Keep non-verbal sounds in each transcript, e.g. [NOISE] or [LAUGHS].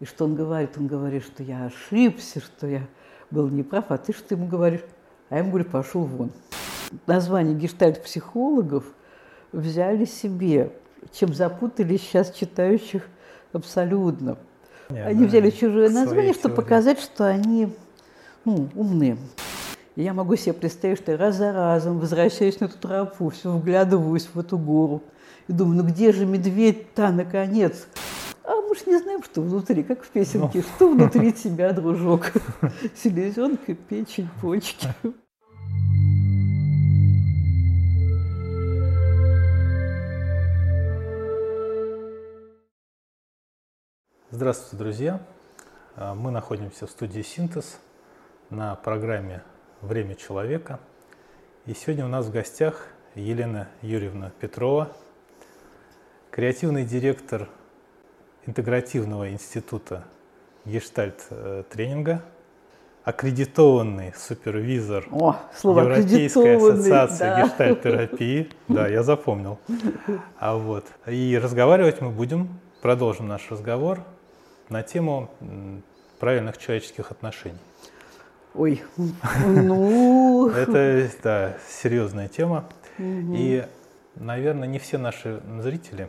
И что он говорит? Он говорит, что я ошибся, что я был неправ, а ты что ему говоришь? А я ему говорю, пошел вон. Название гештальт-психологов взяли себе, чем запутали сейчас читающих абсолютно. Не, они взяли чужое название, чтобы показать, что они ну, умные. И я могу себе представить, что я раз за разом возвращаюсь на эту тропу, все вглядываюсь в эту гору. И думаю, ну где же медведь-то, наконец? Мы же не знаем, что внутри, как в песенке, ну. что внутри тебя, дружок. [LAUGHS] Селезенка, печень, почки. Здравствуйте, друзья! А, мы находимся в студии «Синтез» на программе «Время человека». И сегодня у нас в гостях Елена Юрьевна Петрова, креативный директор интегративного института гештальт-тренинга, аккредитованный супервизор О, слово Европейской ассоциации да. гештальт-терапии. Да, я запомнил. [LAUGHS] А вот. И разговаривать мы будем, продолжим наш разговор на тему правильных человеческих отношений. Ой, ну... [LAUGHS] Это, да, серьезная тема. И, наверное, не все наши зрители,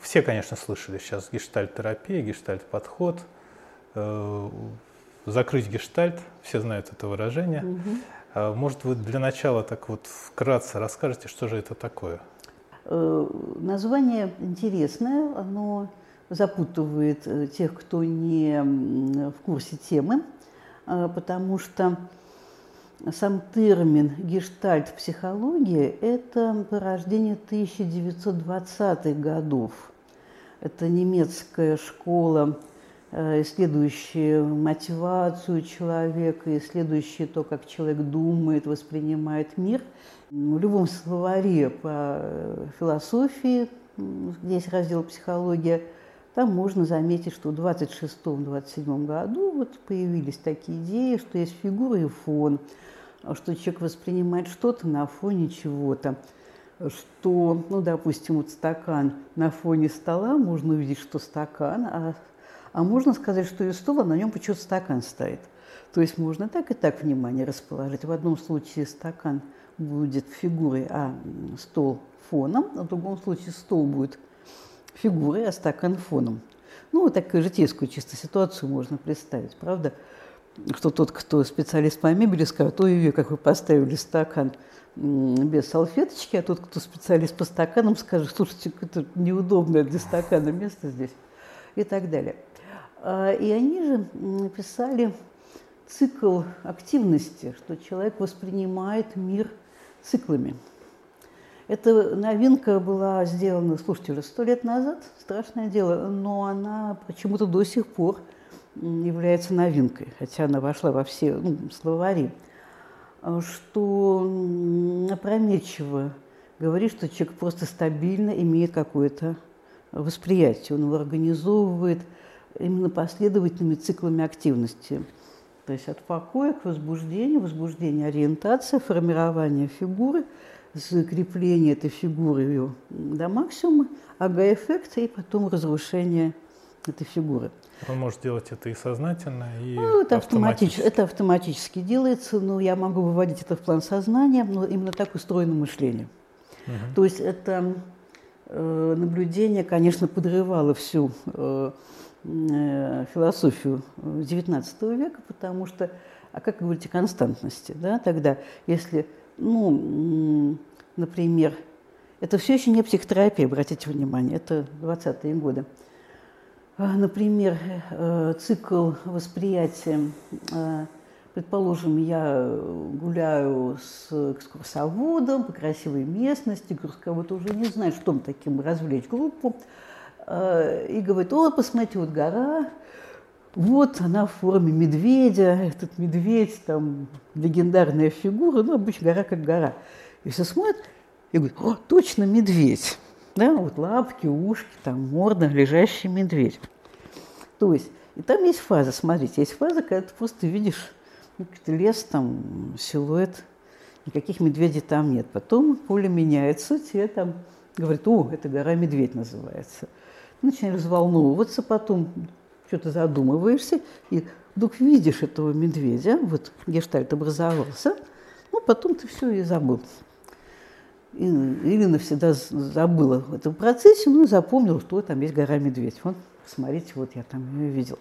все, конечно, слышали сейчас гештальт-терапия, гештальт-подход, э, закрыть гештальт, все знают это выражение. Угу. Может, вы для начала так вот вкратце расскажете, что же это такое? Э, название интересное, оно запутывает э, тех, кто не в курсе темы, потому что сам термин гештальт-психология – это порождение 1920-х годов. Это немецкая школа, э, исследующая мотивацию человека, исследующая то, как человек думает, воспринимает мир. В любом словаре по э, философии, здесь раздел «Психология», там можно заметить, что в 26-27 году вот появились такие идеи, что есть фигура и фон, что человек воспринимает что-то на фоне чего-то, что, ну, допустим, вот стакан на фоне стола, можно увидеть, что стакан, а, а можно сказать, что и стол, а на нем почему-то стакан стоит. То есть можно так и так внимание расположить. В одном случае стакан будет фигурой, а стол фоном, а в другом случае стол будет фигурой, а стакан фоном. Ну, вот такую житейскую чисто ситуацию можно представить, правда? Что тот, кто специалист по мебели, скажет, ой, как вы поставили стакан без салфеточки, а тот, кто специалист по стаканам, скажет, слушайте, это неудобное для стакана место здесь и так далее. А, и они же написали цикл активности, что человек воспринимает мир циклами – эта новинка была сделана, слушайте, уже сто лет назад, страшное дело, но она почему-то до сих пор является новинкой, хотя она вошла во все ну, словари, что опрометчиво говорит, что человек просто стабильно имеет какое-то восприятие, он его организовывает именно последовательными циклами активности. То есть от покоя к возбуждению, возбуждение ориентация, формирование фигуры – закрепление этой фигуры до максимума, ага-эффект и потом разрушение этой фигуры. Он может делать это и сознательно, и ну, это автоматически. Это автоматически делается, но я могу выводить это в план сознания, но именно так устроено мышление. Угу. То есть это э, наблюдение, конечно, подрывало всю э, э, философию XIX века, потому что, а как вы говорите, константности, да, тогда, если ну, например, это все еще не психотерапия, обратите внимание, это 20-е годы. А, например, э, цикл восприятия. Э, предположим, я гуляю с экскурсоводом по красивой местности, экскурсовод уже не знает, что таким развлечь группу, э, и говорит, о, посмотрите, вот гора, вот она в форме медведя, этот медведь, там, легендарная фигура, ну, обычно гора как гора. И все смотрят и говорят, о, точно медведь. Да, вот лапки, ушки, там, морда, лежащий медведь. То есть, и там есть фаза, смотрите, есть фаза, когда ты просто видишь ну, лес, там, силуэт, никаких медведей там нет. Потом поле меняется, тебе там говорят, о, это гора медведь называется. начинаешь взволновываться, потом что-то задумываешься, и вдруг видишь этого медведя, вот гештальт образовался, ну, потом ты все и забыл. И, или навсегда забыла в этом процессе, ну и запомнил, что там есть гора Медведь. Вот, смотрите, вот я там ее видел.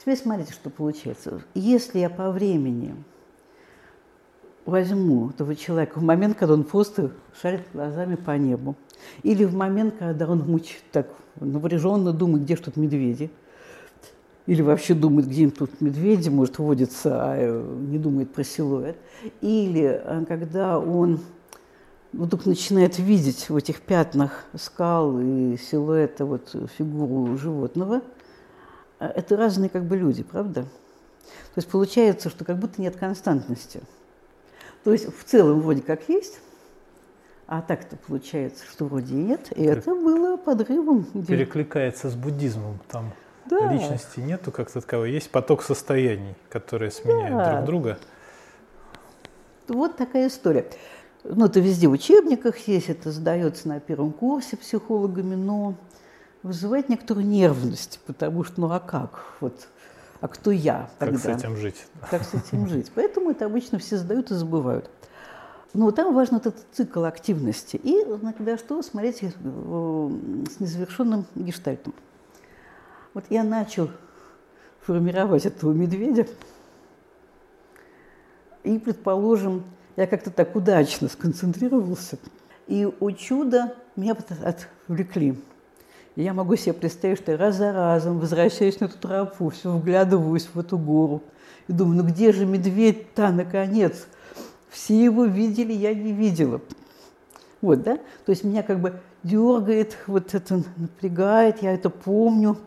Теперь смотрите, что получается. Если я по времени возьму этого человека в момент, когда он просто шарит глазами по небу, или в момент, когда он мучит, так напряженно думает, где что-то медведи, или вообще думает, где тут медведи, может, водится, а э, не думает про силуэт, или э, когда он вдруг начинает видеть в этих пятнах скал и силуэта вот фигуру животного, э, это разные как бы люди, правда? То есть получается, что как будто нет константности. То есть в целом вроде как есть, а так-то получается, что вроде и нет. И это было подрывом. Перекликается с буддизмом. Там да. личности нету как таковой. Есть поток состояний, которые сменяют да. друг друга. Вот такая история. Ну, это везде в учебниках есть, это задается на первом курсе психологами, но вызывает некоторую нервность, потому что, ну а как? Вот, а кто я тогда? Как с этим жить? Как с этим [LAUGHS] жить? Поэтому это обычно все задают и забывают. Но там важен этот цикл активности. И иногда что? Смотрите, э, с незавершенным гештальтом. Вот я начал формировать этого медведя, и, предположим, я как-то так удачно сконцентрировался, и, о чудо, меня отвлекли. Я могу себе представить, что я раз за разом возвращаюсь на эту тропу, все вглядываюсь в эту гору. И думаю, ну где же медведь-то, наконец? Все его видели, я не видела. Вот, да? То есть меня как бы дергает, вот это напрягает, я это помню.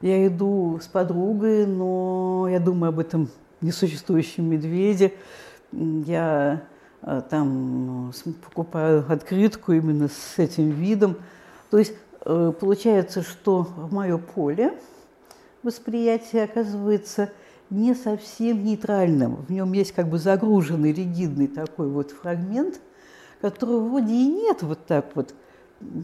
Я иду с подругой, но я думаю об этом несуществующем медведе. Я э, там ну, покупаю открытку именно с этим видом. То есть э, получается, что в мое поле восприятие оказывается не совсем нейтральным. В нем есть как бы загруженный, ригидный такой вот фрагмент, которого вроде и нет вот так вот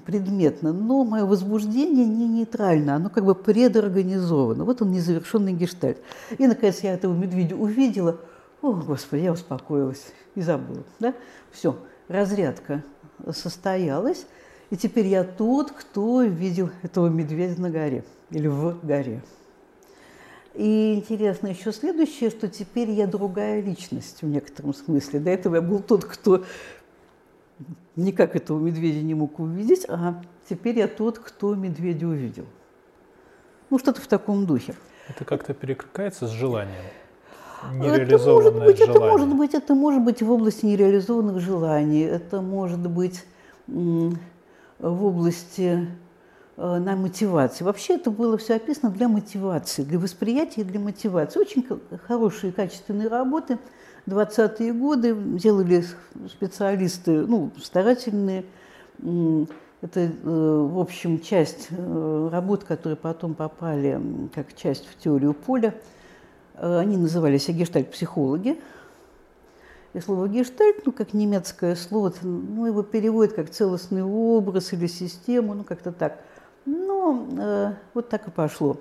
предметно, но мое возбуждение не нейтрально, оно как бы предорганизовано. Вот он незавершенный гештальт. И, наконец, я этого медведя увидела, о, Господи, я успокоилась и забыла. Да? Все, разрядка состоялась, и теперь я тот, кто видел этого медведя на горе или в горе. И интересно еще следующее, что теперь я другая личность в некотором смысле. До этого я был тот, кто никак этого медведя не мог увидеть, а теперь я тот, кто медведя увидел. Ну, что-то в таком духе. Это как-то перекликается с желанием? Нереализованное это может быть, желание. Это может быть, это может быть в области нереализованных желаний, это может быть в области Э, на мотивации. Вообще это было все описано для мотивации, для восприятия и для мотивации. Очень хорошие, качественные работы. 20-е годы делали специалисты, ну, старательные. Это, э, в общем, часть э, работ, которые потом попали как часть в теорию поля. Они назывались гештальт-психологи. И слово «гештальт», ну, как немецкое слово, ну, его переводят как целостный образ или систему, ну, как-то так – но э, вот так и пошло.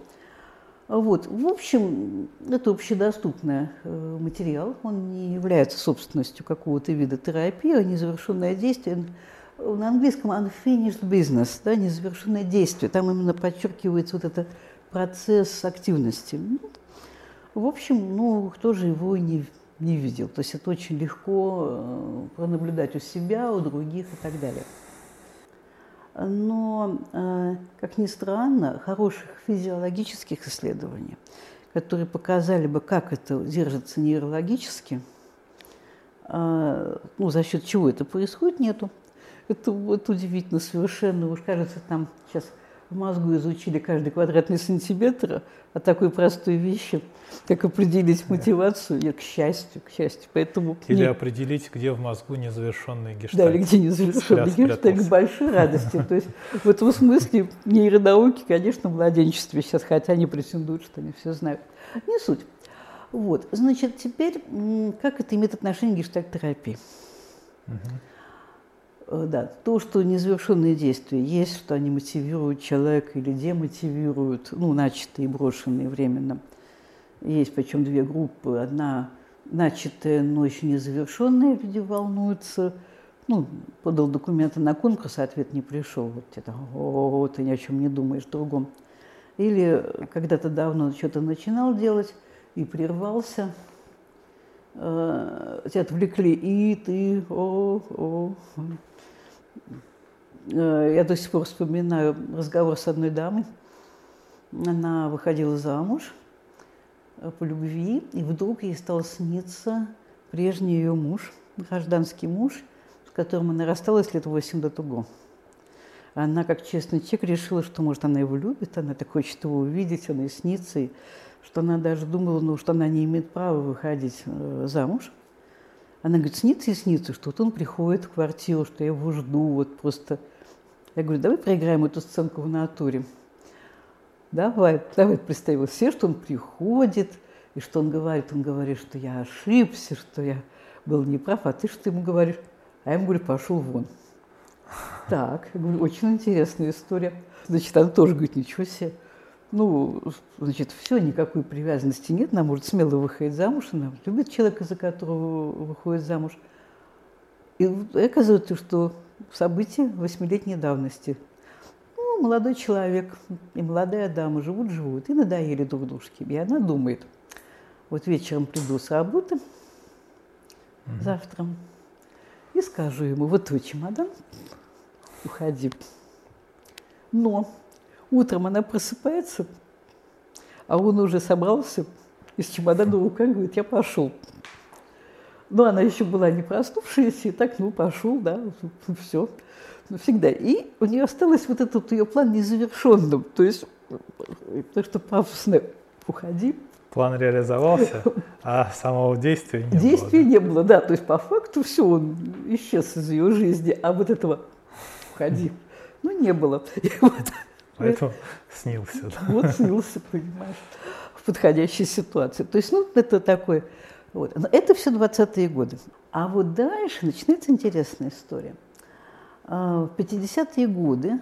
Вот. В общем, это общедоступный э, материал, он не является собственностью какого-то вида терапии, а незавершенное действие. На английском unfinished business, да, незавершенное действие. Там именно подчеркивается вот этот процесс активности. В общем, ну, кто же его не, не видел? То есть это очень легко э, пронаблюдать у себя, у других и так далее но, э, как ни странно, хороших физиологических исследований, которые показали бы, как это держится нейрологически, э, ну, за счет чего это происходит, нету. Это вот удивительно совершенно. Уж кажется, там сейчас в мозгу изучили каждый квадратный сантиметр, а такой простой вещи, как определить мотивацию, я к счастью, к счастью. Поэтому или не... определить, где в мозгу незавершенный гештальт. Да, или где незавершенный гештальт, к большой радости. То есть в этом смысле нейронауки, конечно, в младенчестве сейчас, хотя они претендуют, что они все знают. Не суть. Вот, значит, теперь как это имеет отношение к гештальт-терапии? Угу. Э, да, то, что незавершенные действия есть, что они мотивируют человека или демотивируют, ну, начатые и брошенные временно. Есть причем две группы. Одна начатая, но еще не завершенная, люди волнуются. Ну, подал документы на конкурс, а ответ не пришел. Вот это, о, ты ни о чем не думаешь другом. Или когда-то давно что-то начинал делать и прервался, э, тебя отвлекли, и ты, о, о. Э, я до сих пор вспоминаю разговор с одной дамой. Она выходила замуж э, по любви, и вдруг ей стал сниться прежний ее муж, гражданский муж, с которым она рассталась лет восемь до того. Она, как честный человек, решила, что, может, она его любит, она так хочет его увидеть, он ей снится, и что она даже думала, ну, что она не имеет права выходить э, замуж. Она говорит, снится и снится, что вот он приходит в квартиру, что я его жду, вот просто. Я говорю, давай проиграем эту сценку в натуре. Давай, давай представим все, что он приходит, и что он говорит. Он говорит, что я ошибся, что я был неправ, а ты что ему говоришь? А я ему говорю, пошел вон. Так, я говорю, очень интересная история. Значит, она тоже говорит, ничего себе. Ну, значит, все, никакой привязанности нет, она может смело выходить замуж, она любит человека, за которого выходит замуж. И оказывается, что событие восьмилетней давности. Ну, молодой человек и молодая дама живут-живут и надоели друг дружке. И она думает, вот вечером приду с работы, mm-hmm. завтра, и скажу ему, вот твой чемодан, уходи. Но утром она просыпается, а он уже собрался из чемодана в руках, говорит, я пошел. Но она еще была не проснувшаяся, и так, ну, пошел, да, [LAUGHS] все, навсегда. И у нее осталось вот этот ее план незавершенным, то есть, то, что пафосно уходи. План реализовался, [LAUGHS] а самого действия не действия было. Действия не было, да, то есть по факту все, он исчез из ее жизни, а вот этого входи. [LAUGHS] Ну, не было. И вот, Поэтому снился. Да? Вот снился, понимаешь, в подходящей ситуации. То есть, ну, это такой... Вот. Но это все 20-е годы. А вот дальше начинается интересная история. А, в 50-е годы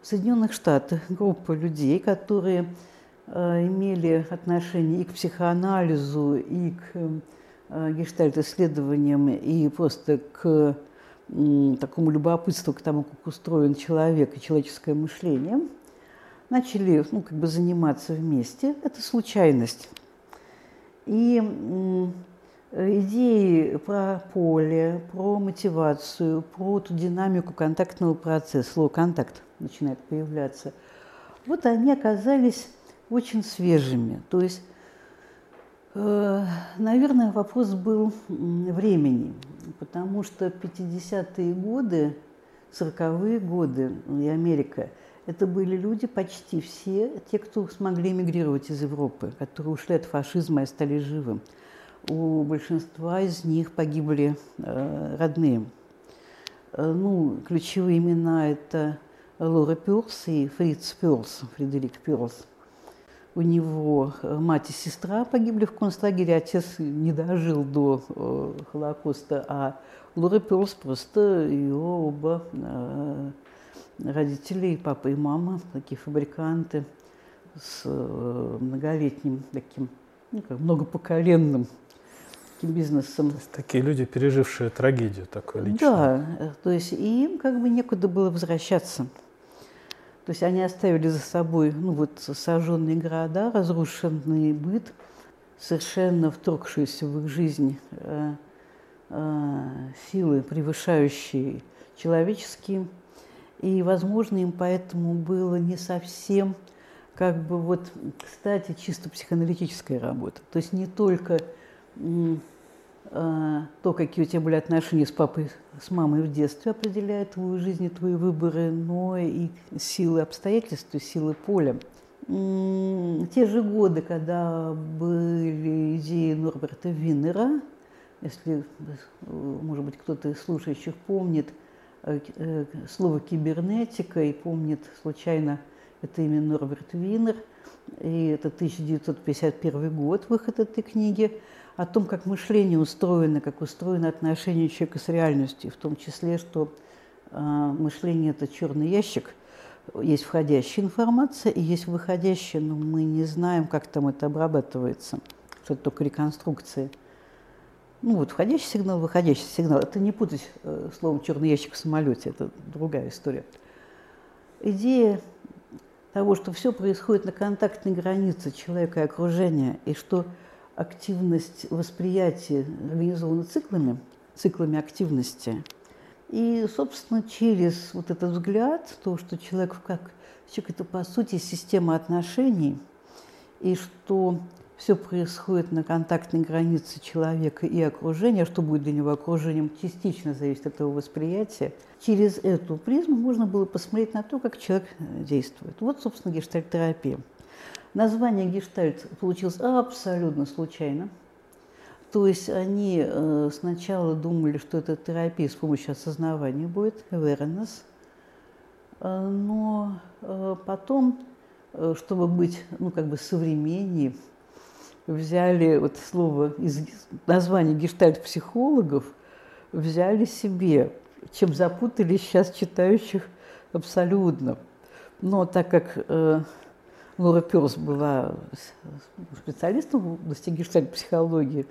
в Соединенных Штатах группа людей, которые а, имели отношение и к психоанализу, и к а, гештальт-исследованиям, и просто к такому любопытству к тому, как устроен человек и человеческое мышление, начали ну, как бы заниматься вместе. Это случайность. И идеи про поле, про мотивацию, про ту динамику контактного процесса, слово «контакт» начинает появляться, вот они оказались очень свежими. То есть, э, наверное, вопрос был времени потому что 50-е годы, 40-е годы и Америка, это были люди почти все, те, кто смогли эмигрировать из Европы, которые ушли от фашизма и стали живы. У большинства из них погибли э, родные. Э, ну, ключевые имена – это Лора Пёрс и Фриц Пёрс, Фредерик Пёрс – у него э, мать и сестра погибли в концлагере, отец не дожил до э, Холокоста, а Лора Перлс просто ее оба э, родители, папа и мама, такие фабриканты с многолетним таким, ну, как многопоколенным таким бизнесом. То есть такие люди, пережившие трагедию такую личную. Да, то есть им как бы некуда было возвращаться. То есть они оставили за собой ну, вот, сожженные города, разрушенный быт, совершенно вторгшиеся в их жизнь э, э, силы, превышающие человеческие. И, возможно, им поэтому было не совсем, как бы вот, кстати, чисто психоаналитическая работа. То есть не только то, какие у тебя были отношения с папой, с мамой в детстве, определяет твою жизнь и твои выборы, но и силы обстоятельств, силы поля. Те же годы, когда были идеи Норберта Виннера, если, может быть, кто-то из слушающих помнит э, э, слово кибернетика и помнит случайно это имя Норберт Виннер, и это 1951 год, выход этой книги – о том, как мышление устроено, как устроено отношение человека с реальностью, в том числе, что э, мышление – это черный ящик, есть входящая информация и есть выходящая, но мы не знаем, как там это обрабатывается, что это только реконструкция. Ну вот входящий сигнал, выходящий сигнал. Это не путать э, словом черный ящик в самолете, это другая история. Идея того, что все происходит на контактной границе человека и окружения, и что активность восприятия организована циклами, циклами активности. И, собственно, через вот этот взгляд, то, что человек как человек это по сути система отношений, и что все происходит на контактной границе человека и окружения, что будет для него окружением, частично зависит от его восприятия. Через эту призму можно было посмотреть на то, как человек э, действует. Вот, собственно, гештальтерапия. Название гештальт получилось абсолютно случайно. То есть они э, сначала думали, что это терапия с помощью осознавания будет, awareness, э, но потом, чтобы быть, ну, как бы современнее, взяли вот слово из названия гештальт-психологов, взяли себе, чем запутали сейчас читающих абсолютно. Но так как э, Лора Перс была специалистом в области гештальт-психологии,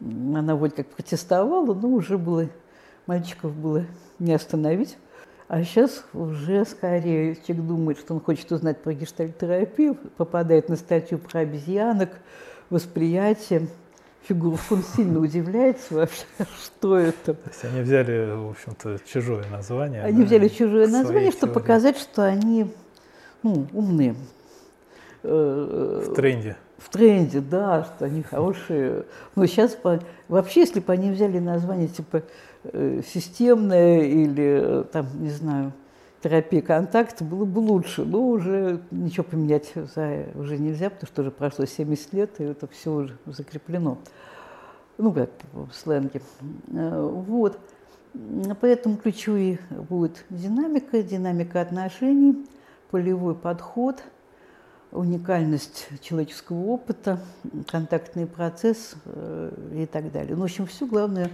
она вроде как протестовала, но уже было, мальчиков было не остановить. А сейчас уже скорее человек думает, что он хочет узнать про гештальт-терапию, попадает на статью про обезьянок, восприятие. Фигура фон сильно удивляется вообще, [LAUGHS] что это. То есть они взяли, в общем-то, чужое название. Они взяли чужое название, чтобы показать, что они ну, умные. Э, в тренде. В тренде, да, что они хорошие. Но сейчас вообще, если бы они взяли название типа э, системное или там, не знаю, терапия контакта было бы лучше, но уже ничего поменять за, уже нельзя, потому что уже прошло 70 лет, и это все уже закреплено. Ну, как в сленге. Э, вот. Поэтому ключевые будет динамика, динамика отношений, полевой подход, уникальность человеческого опыта, контактный процесс э, и так далее. Ну, в общем, все главное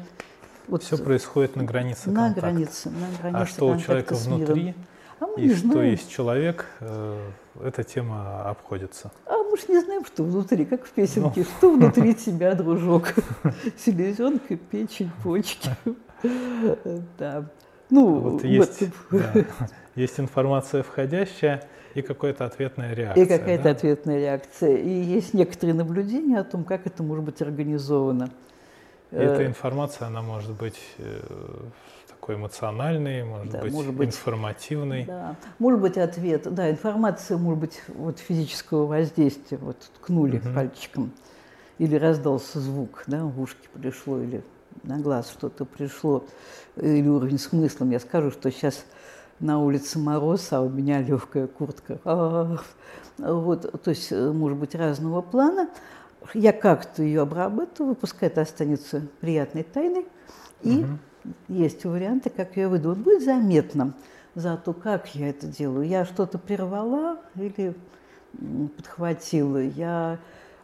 вот все происходит на границе на контакта. Границе, на границе а что у человека внутри, а и что знаем. есть человек, э, эта тема обходится. А мы же не знаем, что внутри, как в песенке, ну. что внутри [LAUGHS] тебя, дружок. Селезенка, печень, почки. [LAUGHS] Да. Ну, вот есть, да, [LAUGHS] есть информация входящая и какая-то ответная реакция. И какая-то да? ответная реакция. И есть некоторые наблюдения о том, как это может быть организовано. И эта э, информация, она может быть э, такой эмоциональный, может, да, быть, может быть информативный. Да. Может быть ответ, да, информация может быть вот физического воздействия, вот ткнули угу. пальчиком, или раздался звук, да, в ушки пришло, или на глаз что-то пришло, или уровень смыслом. Я скажу, что сейчас на улице мороз, а у меня легкая куртка. Вот, то есть, э, может быть, разного плана я как-то ее обрабатываю, пускай это останется приятной тайной, и угу. есть варианты, как я выйду. Вот будет заметно за то, как я это делаю. Я что-то прервала или подхватила, я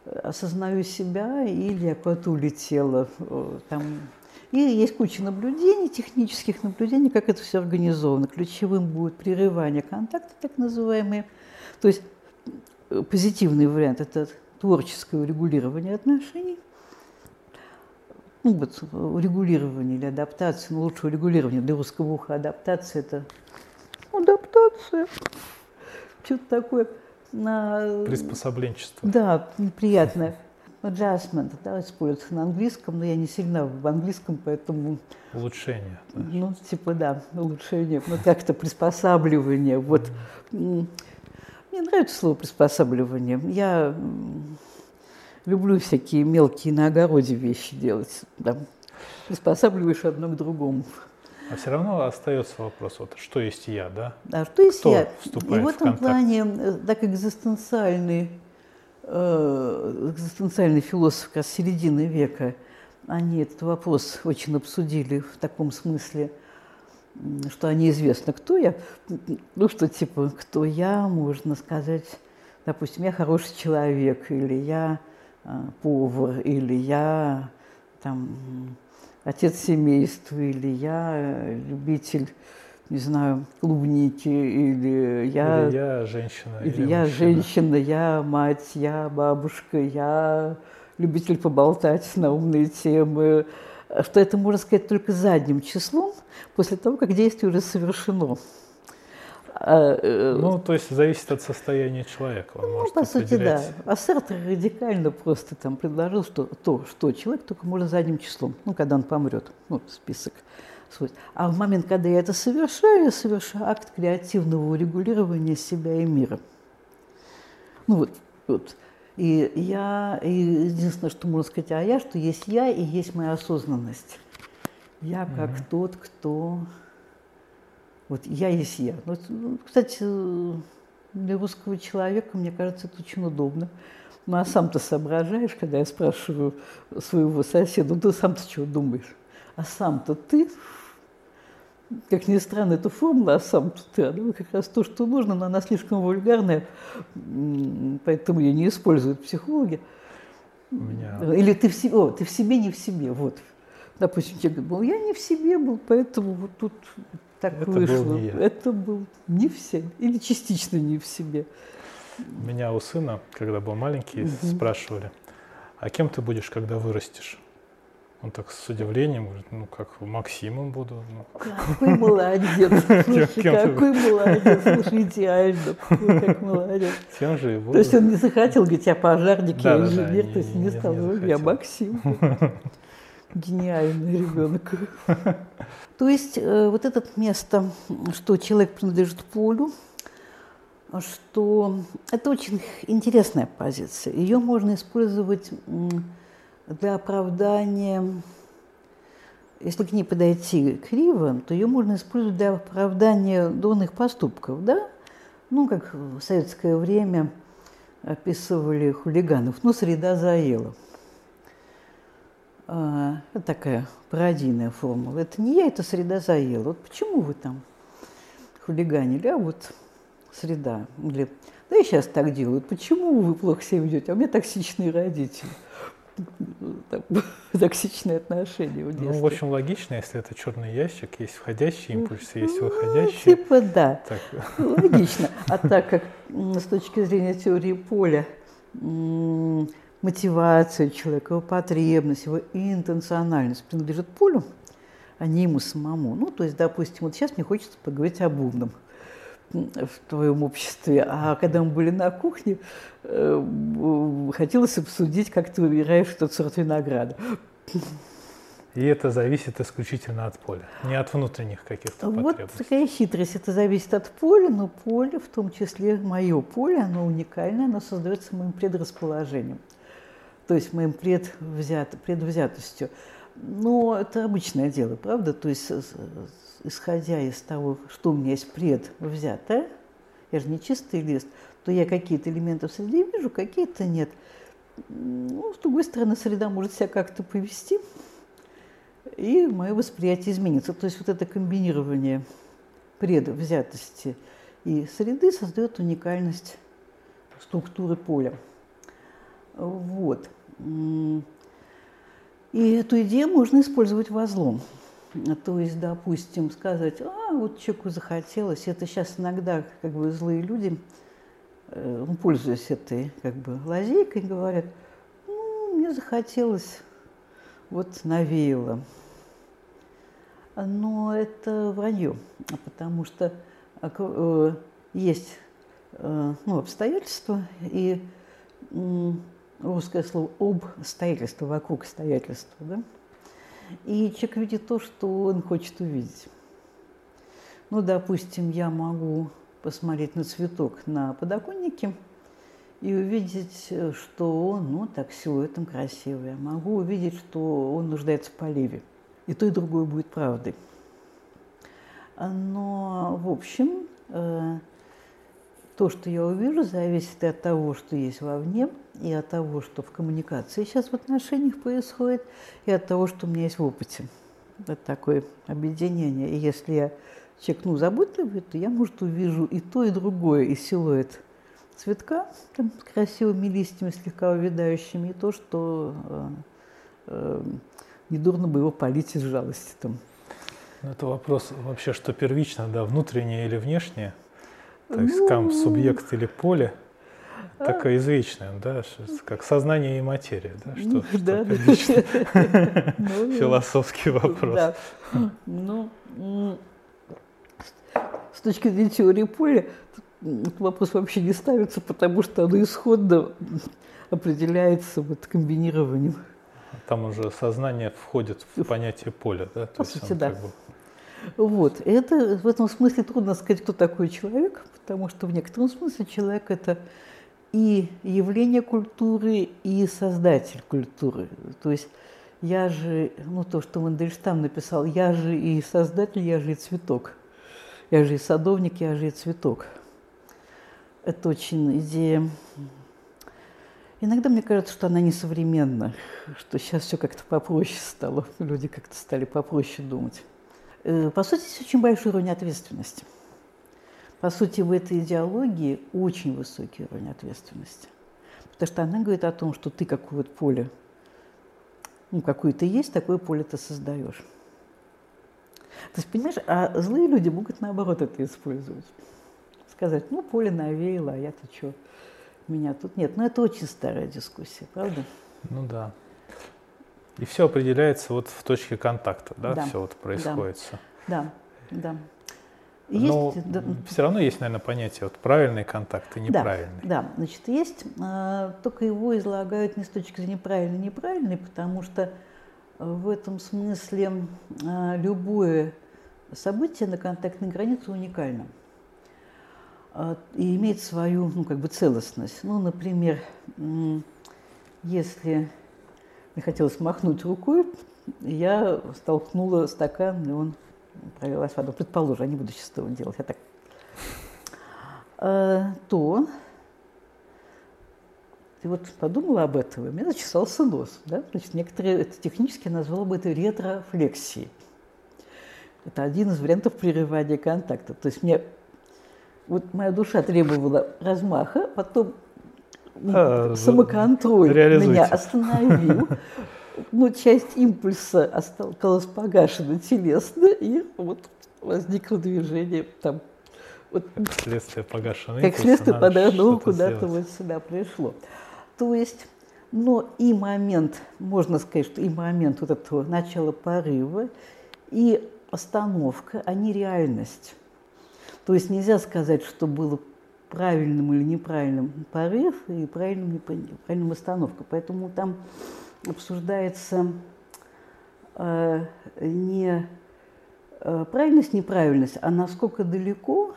осознаю себя или я куда-то улетела. Там. И есть куча наблюдений, технических наблюдений, как это все организовано. Ключевым будет прерывание контакта, так называемые. То есть э, позитивный вариант – это творческое урегулирование отношений, ну, вот урегулирование или адаптация, ну, лучше урегулирование для русского уха адаптация – это адаптация, что-то такое. Приспособленчество. Да, приятное. Adjustment, да, используется на английском, но я не сильно в английском, поэтому... Улучшение. Ну, типа, да, улучшение, ну, как-то приспосабливание. Вот. Мне нравится слово приспосабливание. Я люблю всякие мелкие на огороде вещи делать. Да. Приспосабливаешь одно к другому. А все равно остается вопрос, вот, что есть я, да? Да, что есть Кто я. И в этом в плане, э, так экзистенциальный, э, экзистенциальный философ как середины века, они этот вопрос очень обсудили в таком смысле – что неизвестно, кто я. Ну, что типа, кто я, можно сказать, допустим, я хороший человек, или я повар, или я там отец семейства, или я любитель, не знаю, клубники, или я... Или я женщина. Или, или я мужчина. женщина, я мать, я бабушка, я любитель поболтать на умные темы, что это можно сказать только задним числом после того, как действие уже совершено. А, э, ну, то есть зависит от состояния человека. Он ну, может по сути, да. А Сартер радикально просто там предложил, что то, что человек только может задним числом, ну, когда он помрет, ну, список. А в момент, когда я это совершаю, я совершаю акт креативного урегулирования себя и мира. Ну, вот, вот. И я, и единственное, что можно сказать о я, что есть я и есть моя осознанность. Я как mm-hmm. тот, кто... Вот я есть я. Вот, ну, кстати, для русского человека, мне кажется, это очень удобно. Ну, а сам-то соображаешь, когда я спрашиваю своего соседа, ну, ты сам-то чего думаешь? А сам-то ты как ни странно, эта формула, а сам ты, она как раз то, что нужно, но она слишком вульгарная, поэтому ее не используют психологи. Меня... Или ты в, себе, о, ты в себе, не в себе, вот. Допустим, тебе говорят, я не в себе был, поэтому вот тут так Это вышло. Был не я. Это был не в себе, или частично не в себе. Меня у сына, когда был маленький, угу. спрашивали, а кем ты будешь, когда вырастешь? Он так с удивлением говорит, ну как Максимом буду. Ну. Какой молодец, [LAUGHS] слушай, какой молодец, слушай, идеально, как молодец. Тем же буду. То есть он не захотел говорить, я пожарник, я инженер, то есть не стал, я Максим. [LAUGHS] Гениальный [LAUGHS] ребенок. То есть э, вот это место, что человек принадлежит полю, что это очень интересная позиция. Ее можно использовать для оправдания, если к ней подойти криво, то ее можно использовать для оправдания дурных поступков, да? Ну, как в советское время описывали хулиганов, ну, среда заела. А, это такая пародийная формула. Это не я, это среда заела. Вот почему вы там хулиганили, а вот среда. Или, да и сейчас так делают. Почему вы плохо себя ведете? А у меня токсичные родители. [LAUGHS] токсичные отношения в детстве. Ну, в общем, логично, если это черный ящик, есть входящий импульс, есть ну, выходящий. Типа да, так. логично. А так как с точки зрения теории поля мотивация человека, его потребность, его интенциональность принадлежит полю, а не ему самому. Ну, то есть, допустим, вот сейчас мне хочется поговорить об умном в твоем обществе. А когда мы были на кухне, э, хотелось обсудить, как ты выбираешь тот сорт винограда. И это зависит исключительно от поля, не от внутренних каких-то вот потребностей. Вот такая хитрость. Это зависит от поля, но поле, в том числе мое поле, оно уникальное, оно создается моим предрасположением. То есть моим предвзят, предвзятостью. Но это обычное дело, правда? То есть исходя из того, что у меня есть предвзятое, я же не чистый лист, то я какие-то элементы в среде вижу, какие-то нет. Ну, с другой стороны, среда может себя как-то повести, и мое восприятие изменится. То есть вот это комбинирование предвзятости и среды создает уникальность структуры поля. Вот. И эту идею можно использовать во злом. То есть, допустим, сказать, а вот человеку захотелось, это сейчас иногда как бы злые люди, э, ну, пользуясь этой как бы лазейкой, говорят, ну, мне захотелось, вот навеяло. Но это вранье, потому что э, есть э, ну, обстоятельства, и русское слово обстоятельства, вокруг обстоятельства, да, и человек видит то, что он хочет увидеть. Ну, допустим, я могу посмотреть на цветок на подоконнике и увидеть, что он, ну, так силуэтом красивый. Я могу увидеть, что он нуждается в поливе. И то, и другое будет правдой. Но, в общем, э, то, что я увижу, зависит от того, что есть вовне, и от того, что в коммуникации сейчас в отношениях происходит, и от того, что у меня есть в опыте. Это такое объединение. И если я чекну заботливый, то я, может, увижу и то, и другое, и силуэт цветка там, с красивыми листьями, слегка увядающими, и то, что э, э, недурно бы его полить из жалости. Там. Ну, это вопрос вообще, что первично, да, внутреннее или внешнее? То есть ну, там субъект или поле? А. Такое извечное, да, как сознание и материя, да, что, ну, [LAUGHS] что да, [LAUGHS] ну, Философский вопрос. Да. Ну, с точки зрения теории поля, этот вопрос вообще не ставится, потому что оно исходно определяется вот комбинированием. Там уже сознание входит в понятие поля, да? По сути, да. Как бы... Вот. Это в этом смысле трудно сказать, кто такой человек, потому что в некотором смысле человек – это и явление культуры, и создатель культуры. То есть я же, ну то, что Мандельштам написал, я же и создатель, я же и цветок. Я же и садовник, я же и цветок. Это очень идея. Иногда мне кажется, что она несовременна, что сейчас все как-то попроще стало, люди как-то стали попроще думать. Э, по сути, здесь очень большой уровень ответственности. По сути, в этой идеологии очень высокий уровень ответственности. Потому что она говорит о том, что ты какое вот поле, ну, какое ты есть, такое поле ты создаешь. То есть, понимаешь, а злые люди могут наоборот это использовать. Сказать, ну, поле навеяло, а я-то что, меня тут нет. Но это очень старая дискуссия, правда? Ну да. И все определяется вот в точке контакта, да, да. все вот происходит. Да, да. Есть, Но да, все равно есть, наверное, понятие вот правильный контакт и неправильный. Да, да. значит, есть, а, только его излагают не с точки зрения правильный и неправильный, потому что в этом смысле а, любое событие на контактной границе уникально а, и имеет свою, ну, как бы целостность. Ну, например, если мне хотелось махнуть рукой, я столкнула стакан, и он пролилась вода. Предположим, я не буду сейчас этого делать, я так. А, то ты вот подумала об этом, и у меня зачесался нос. Да? Значит, некоторые это технически назвало бы это ретрофлексией. Это один из вариантов прерывания контакта. То есть мне вот моя душа требовала размаха, потом а, самоконтроль меня остановил. [LAUGHS] Ну, часть импульса осталась погашена телесно, и вот возникло движение там. Вот, как следствие погашено. Как следствие подогнул куда-то вот сюда пришло. То есть, но и момент, можно сказать, что и момент вот этого начала порыва, и остановка, а не реальность. То есть нельзя сказать, что было правильным или неправильным порыв и правильным, неправильным остановка. Поэтому там обсуждается э, не э, правильность, неправильность, а насколько далеко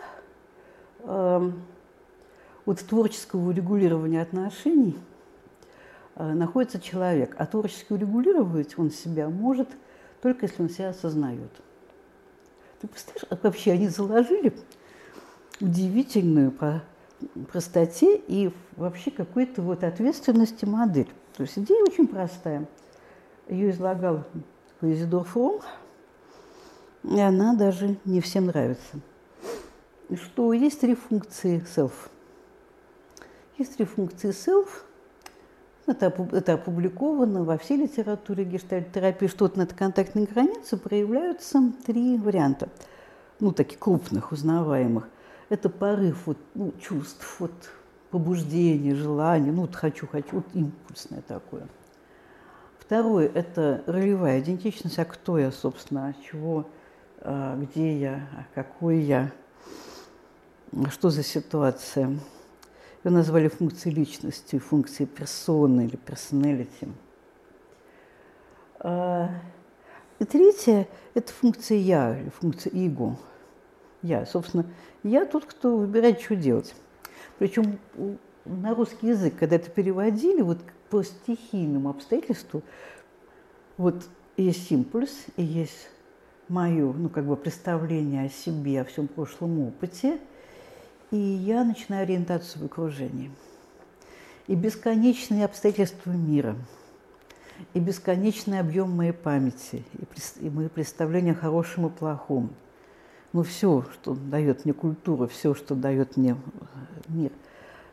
э, от творческого урегулирования отношений э, находится человек. А творчески урегулировать он себя может только если он себя осознает. Ты представляешь, вообще они заложили удивительную по простоте и вообще какой-то вот ответственности модель. То есть идея очень простая. Ее излагал Изидор Фром, и она даже не всем нравится. Что есть три функции self. Есть три функции self. Это, опубликовано во всей литературе гештальт-терапии, что на этой контактной границе проявляются три варианта, ну, таких крупных, узнаваемых это порыв вот, ну, чувств, вот, побуждение, желание, ну, вот хочу, хочу, вот импульсное такое. Второе – это ролевая идентичность, а кто я, собственно, чего, а, где я, а какой я, что за ситуация. Ее назвали функцией личности, функцией персоны или персоналити. А, и третье – это функция «я» или функция «иго». Я, собственно, я тот, кто выбирает, что делать. Причем на русский язык, когда это переводили, вот по стихийному обстоятельству, вот есть импульс, и есть мое, ну, как бы представление о себе, о всем прошлом опыте, и я начинаю ориентацию в окружении. И бесконечные обстоятельства мира, и бесконечный объем моей памяти, и мои представления о хорошем и плохом – ну, все, что дает мне культура, все, что дает мне мир,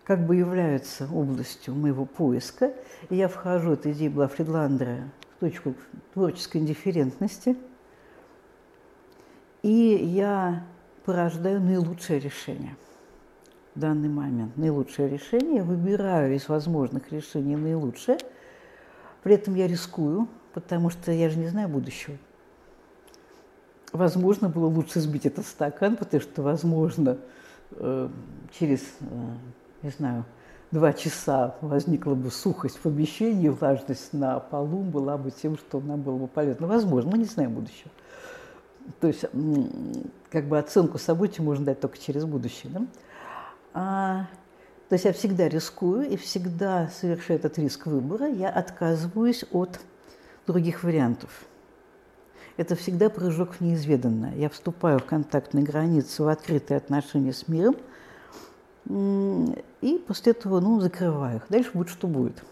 как бы являются областью моего поиска. И я вхожу, эта идея была Фридландера, в точку творческой индифферентности. И я порождаю наилучшее решение в данный момент. Наилучшее решение. Я выбираю из возможных решений наилучшее. При этом я рискую, потому что я же не знаю будущего. Возможно, было лучше сбить этот стакан, потому что, возможно, э, через, э, не знаю, два часа возникла бы сухость в помещении, влажность на полу была бы тем, что нам было бы полезно. Возможно, мы не знаем будущего. То есть, как бы оценку событий можно дать только через будущее. Да? А, то есть я всегда рискую и всегда совершая этот риск выбора, я отказываюсь от других вариантов. Это всегда прыжок в неизведанное. Я вступаю в контактные границы, в открытые отношения с миром, и после этого ну, закрываю их. Дальше будет, что будет.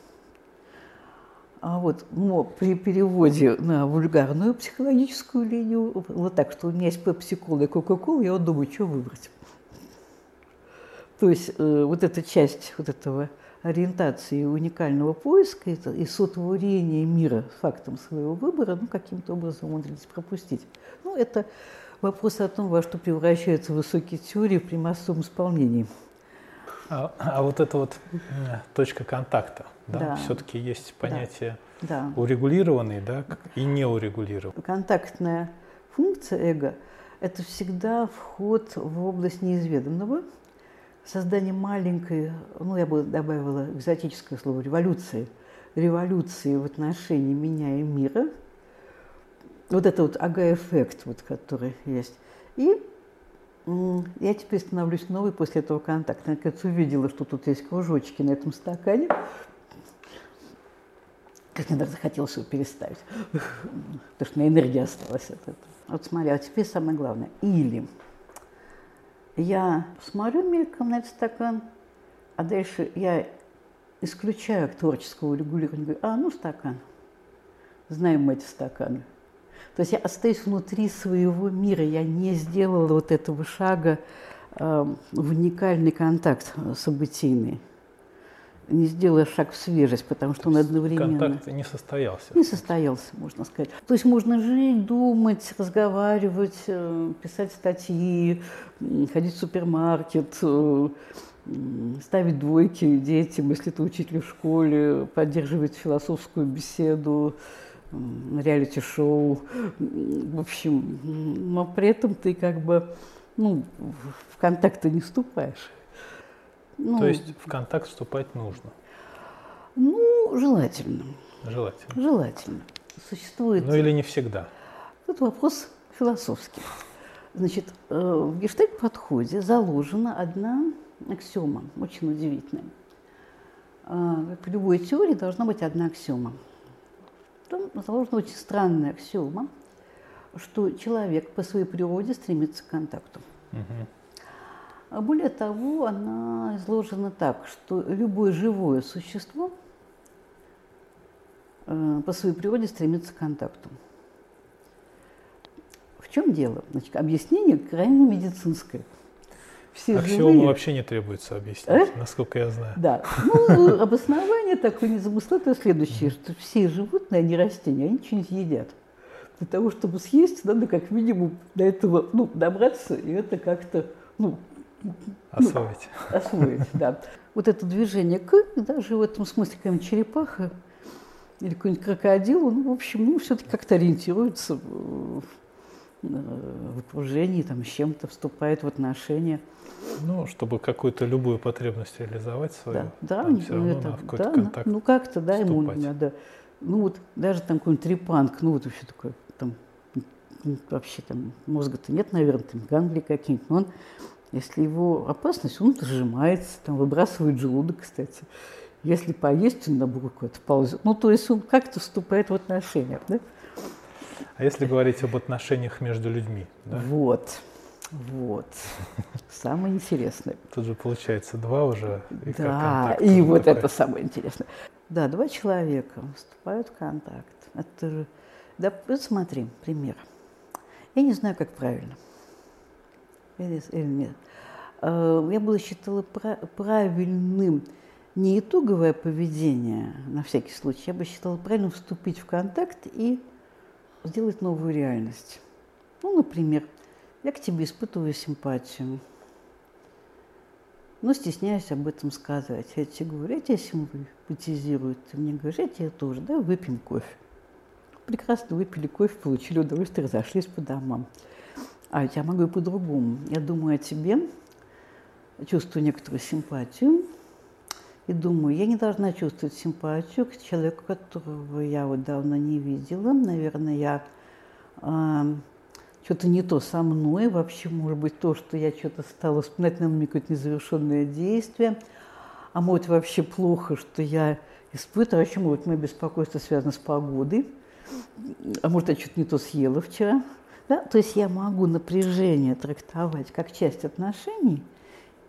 А вот но при переводе на вульгарную психологическую линию, вот так, что у меня есть пепси-кола и кока-кола, я вот думаю, что выбрать. То есть э, вот эта часть вот этого ориентации уникального поиска и сотворения мира фактом своего выбора, ну, каким-то образом умудрились пропустить. Ну, это вопрос о том, во что превращаются высокие теории при массовом исполнении. А, а вот эта вот точка контакта, да, да. все-таки есть понятие да. урегулированный, да, и неурегулированный. Контактная функция эго – это всегда вход в область неизведанного – создание маленькой, ну, я бы добавила экзотическое слово, революции, революции в отношении меня и мира, вот это вот ага-эффект, вот, который есть. И я теперь становлюсь новой после этого контакта. Наконец, увидела, что тут есть кружочки на этом стакане. Как мне даже захотелось его переставить, потому что у меня энергия осталась от этого. Вот смотри, а теперь самое главное. Или я смотрю мельком на этот стакан, а дальше я исключаю творческого регулирования, говорю, а, ну, стакан. Знаем мы эти стаканы. То есть я остаюсь внутри своего мира, я не сделала вот этого шага э, в уникальный контакт событийный не сделая шаг в свежесть, потому что То он одновременно... Контакт не состоялся. Не состоялся, можно сказать. То есть можно жить, думать, разговаривать, э, писать статьи, ходить в супермаркет, э, ставить двойки детям, если ты учитель в школе, поддерживать философскую беседу, реалити-шоу. В общем, но при этом ты как бы ну, в контакты не вступаешь. Ну, То есть в контакт вступать нужно? Ну, желательно. Желательно. Желательно. Существует... Ну или не всегда? Это вопрос философский. Значит, э, в гештальт-подходе заложена одна аксиома, очень удивительная. В э, любой теории должна быть одна аксиома. Там заложена очень странная аксиома, что человек по своей природе стремится к контакту. Угу. А более того, она изложена так, что любое живое существо э, по своей природе стремится к контакту. В чем дело? Значит, объяснение крайне медицинское. Все Аксиому живые... вообще не требуется объяснить, э? насколько я знаю. Да. Ну, [LAUGHS] обоснование такое незамысловое следующее, что все животные, они растения, они что-нибудь едят. Для того, чтобы съесть, надо как минимум до этого ну, добраться, и это как-то ну, Освоить. Ну, освоить, да. Вот это движение к, даже в этом смысле, какая-нибудь черепаха или какой-нибудь крокодил, он, в общем, ну, все-таки как-то ориентируется в, в окружении, там, с чем-то вступает в отношения. Ну, чтобы какую-то любую потребность реализовать свою, да, да, все равно это, надо в какой-то да, контакт Ну, как-то, да, вступать. ему надо. Ну, вот даже там какой-нибудь трепанг, ну, вот вообще такой, там, вообще там мозга-то нет, наверное, там ганглии какие-нибудь, но он если его опасность, он сжимается, там, выбрасывает желудок, кстати. Если поесть, он на букву это ползет. Ну, то есть он как-то вступает в отношения. Да? А если говорить об отношениях между людьми? Да? Вот. Вот. Самое интересное. Тут же получается два уже. И да, и вот такой. это самое интересное. Да, два человека вступают в контакт. Это же... Да, вот смотри, пример. Я не знаю, как правильно или, или нет. э, я бы считала правильным не итоговое поведение, на всякий случай, я бы считала правильным вступить в контакт и сделать новую реальность. Ну, например, я к тебе испытываю симпатию, но стесняюсь об этом сказать. Я тебе говорю, я тебя симпатизирую, ты мне говоришь, я тебе тоже, да, выпьем кофе. Прекрасно выпили кофе, получили удовольствие, разошлись по домам. А я могу и по-другому. Я думаю о тебе, чувствую некоторую симпатию, и думаю, я не должна чувствовать симпатию к человеку, которого я вот давно не видела. Наверное, я э, что-то не то со мной, вообще, может быть, то, что я что-то стала вспоминать, на мне какое-то незавершенное действие. А может, вообще плохо, что я испытываю, вообще, может, мое беспокойство связано с погодой. А может, я что-то не то съела вчера. Да? То есть я могу напряжение трактовать как часть отношений –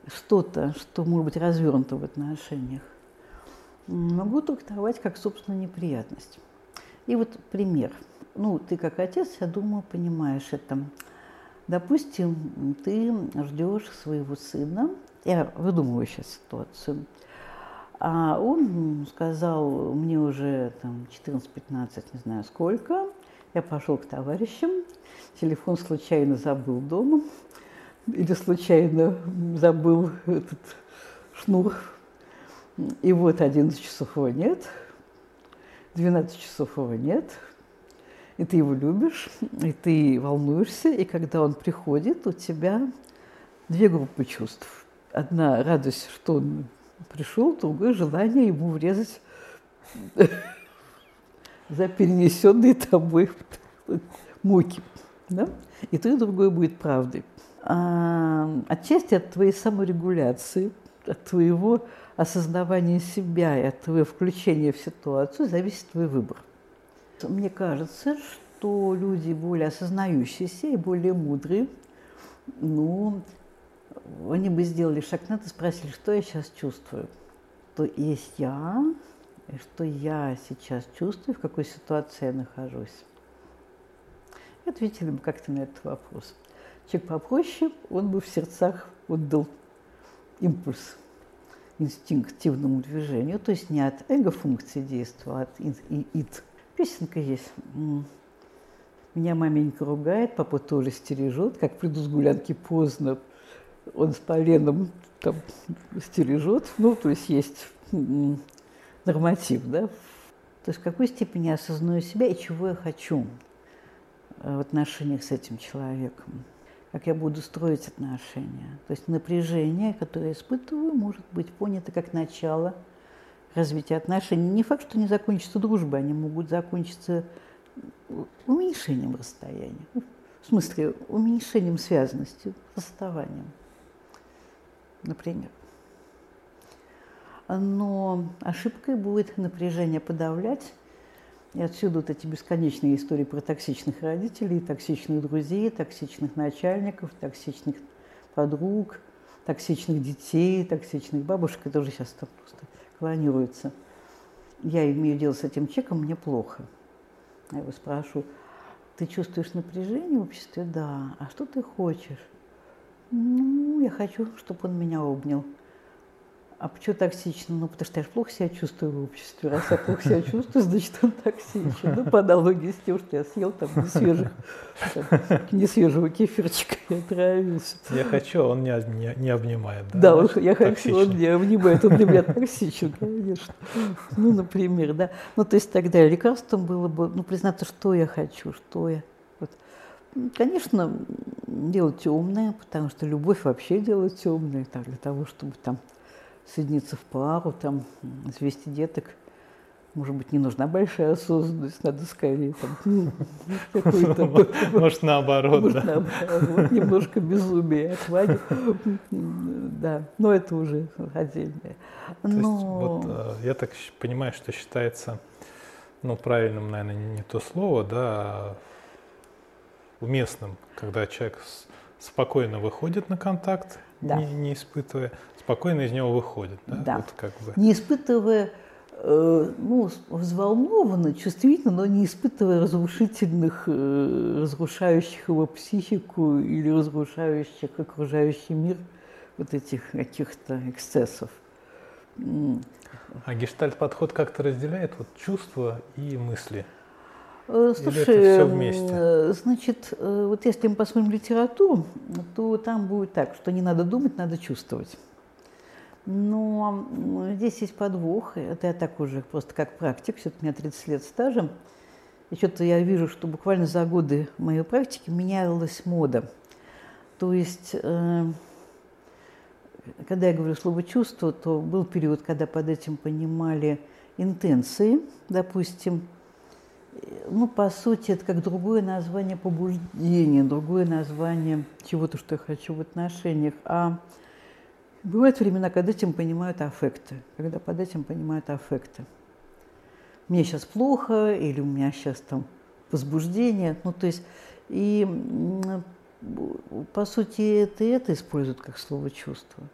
что-то, что может быть развернуто в отношениях, могу трактовать как, собственно, неприятность. И вот пример. Ну, ты как отец, я думаю, понимаешь это. Допустим, ты ждешь своего сына, я выдумываю сейчас ситуацию, а он сказал мне уже там 14-15, не знаю сколько, я пошел к товарищам, телефон случайно забыл дома, или случайно забыл этот шнур. И вот 11 часов его нет, 12 часов его нет, и ты его любишь, и ты волнуешься, и когда он приходит, у тебя две группы чувств. Одна радость, что он пришел, другое желание ему врезать за перенесенные [LAUGHS] тобой муки. Да? И то, и другое будет правдой отчасти от твоей саморегуляции, от твоего осознавания себя и от твоего включения в ситуацию зависит твой выбор. Мне кажется, что люди более осознающиеся и более мудрые, ну, они бы сделали шаг назад и спросили, что я сейчас чувствую. То есть я, и что я сейчас чувствую, в какой ситуации я нахожусь. И ответили бы как-то на этот вопрос. Человек попроще, он бы в сердцах отдал импульс инстинктивному движению, то есть не от эго-функции действия, а от ид. Песенка есть. Меня маменька ругает, папа тоже стережет, как приду с гулянки поздно, он с поленом там стережет, ну, то есть есть норматив, да. То есть в какой степени я осознаю себя и чего я хочу э, в отношениях с этим человеком как я буду строить отношения. То есть напряжение, которое я испытываю, может быть понято как начало развития отношений. Не факт, что не закончится дружба, они могут закончиться уменьшением расстояния. В смысле, уменьшением связанности, расставанием, например. Но ошибкой будет напряжение подавлять, и отсюда вот эти бесконечные истории про токсичных родителей, токсичных друзей, токсичных начальников, токсичных подруг, токсичных детей, токсичных бабушек, которые сейчас там просто клонируются. Я имею дело с этим человеком, мне плохо. Я его спрашиваю, ты чувствуешь напряжение в обществе? Да. А что ты хочешь? Ну, я хочу, чтобы он меня обнял. А почему токсично? Ну, потому что я же плохо себя чувствую в обществе. Раз я плохо себя чувствую, значит, он токсичен. Ну, по аналогии с тем, что я съел там несвежих, там, несвежего кефирчика и отравился. Я хочу, он не, не, не обнимает, да? Да, он, я хочу, он не обнимает, он для меня токсичен, конечно. Ну, например, да. Ну, то есть тогда лекарством было бы, ну, признаться, что я хочу, что я. Вот. Конечно, делать темное, потому что любовь вообще делает темное, так, для того, чтобы там соединиться в пару, там, завести деток. Может быть, не нужна большая осознанность, надо скорее там, ну, Может, наоборот, Может, да. наоборот, немножко безумия отвадить. Да, но это уже отдельное. Но... вот, э, я так понимаю, что считается, ну, правильным, наверное, не то слово, да, а уместным, когда человек спокойно выходит на контакт, да. не, не испытывая, спокойно из него выходит. Да. да. Вот как бы. Не испытывая, э, ну, взволнованно, чувствительно, но не испытывая разрушительных, э, разрушающих его психику или разрушающих окружающий мир вот этих каких-то эксцессов. А гештальт-подход как-то разделяет вот чувства и мысли? Э, слушай, Или это все вместе? Э, значит, э, вот если мы посмотрим литературу, то там будет так, что не надо думать, надо чувствовать. Но здесь есть подвох, это я так уже просто как практик, все-таки у меня 30 лет стажа. И что-то я вижу, что буквально за годы моей практики менялась мода. То есть, э, когда я говорю слово «чувство», то был период, когда под этим понимали интенции, допустим. Ну, по сути, это как другое название побуждения, другое название чего-то, что я хочу в отношениях. А бывают времена, когда этим понимают аффекты, когда под этим понимают аффекты мне сейчас плохо, или у меня сейчас там возбуждение. Ну, то есть, и по сути это, это используют как слово чувство.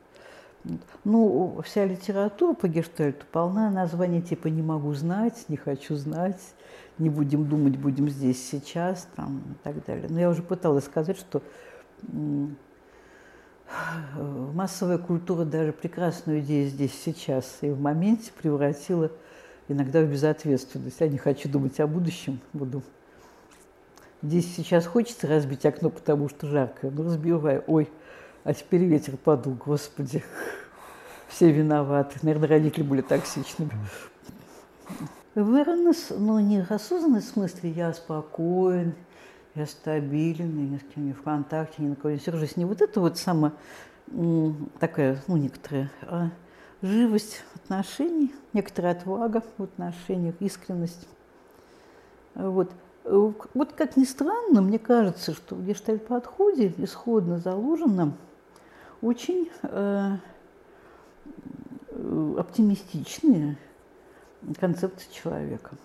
Ну, вся литература по гештальту полна названий типа «не могу знать», «не хочу знать», «не будем думать, будем здесь сейчас» там, и так далее. Но я уже пыталась сказать, что массовая культура даже прекрасную идею здесь сейчас и в моменте превратила иногда в безответственность. Я не хочу думать о будущем, буду. Здесь сейчас хочется разбить окно, потому что жарко. Ну, разбиваю. Ой, а теперь ветер подул, господи. Все виноваты. Наверное, родители были токсичными. Awareness, ну, не осознанный в смысле, я спокоен, я стабилен, я ни с кем не в контакте, ни на кого не сержусь. Не вот это вот самое такая, ну, некоторая, а живость отношений, некоторая отвага в отношениях, искренность. Вот. Вот как ни странно, мне кажется, что в гештальт-подходе исходно заложена очень э, оптимистичная концепция человека.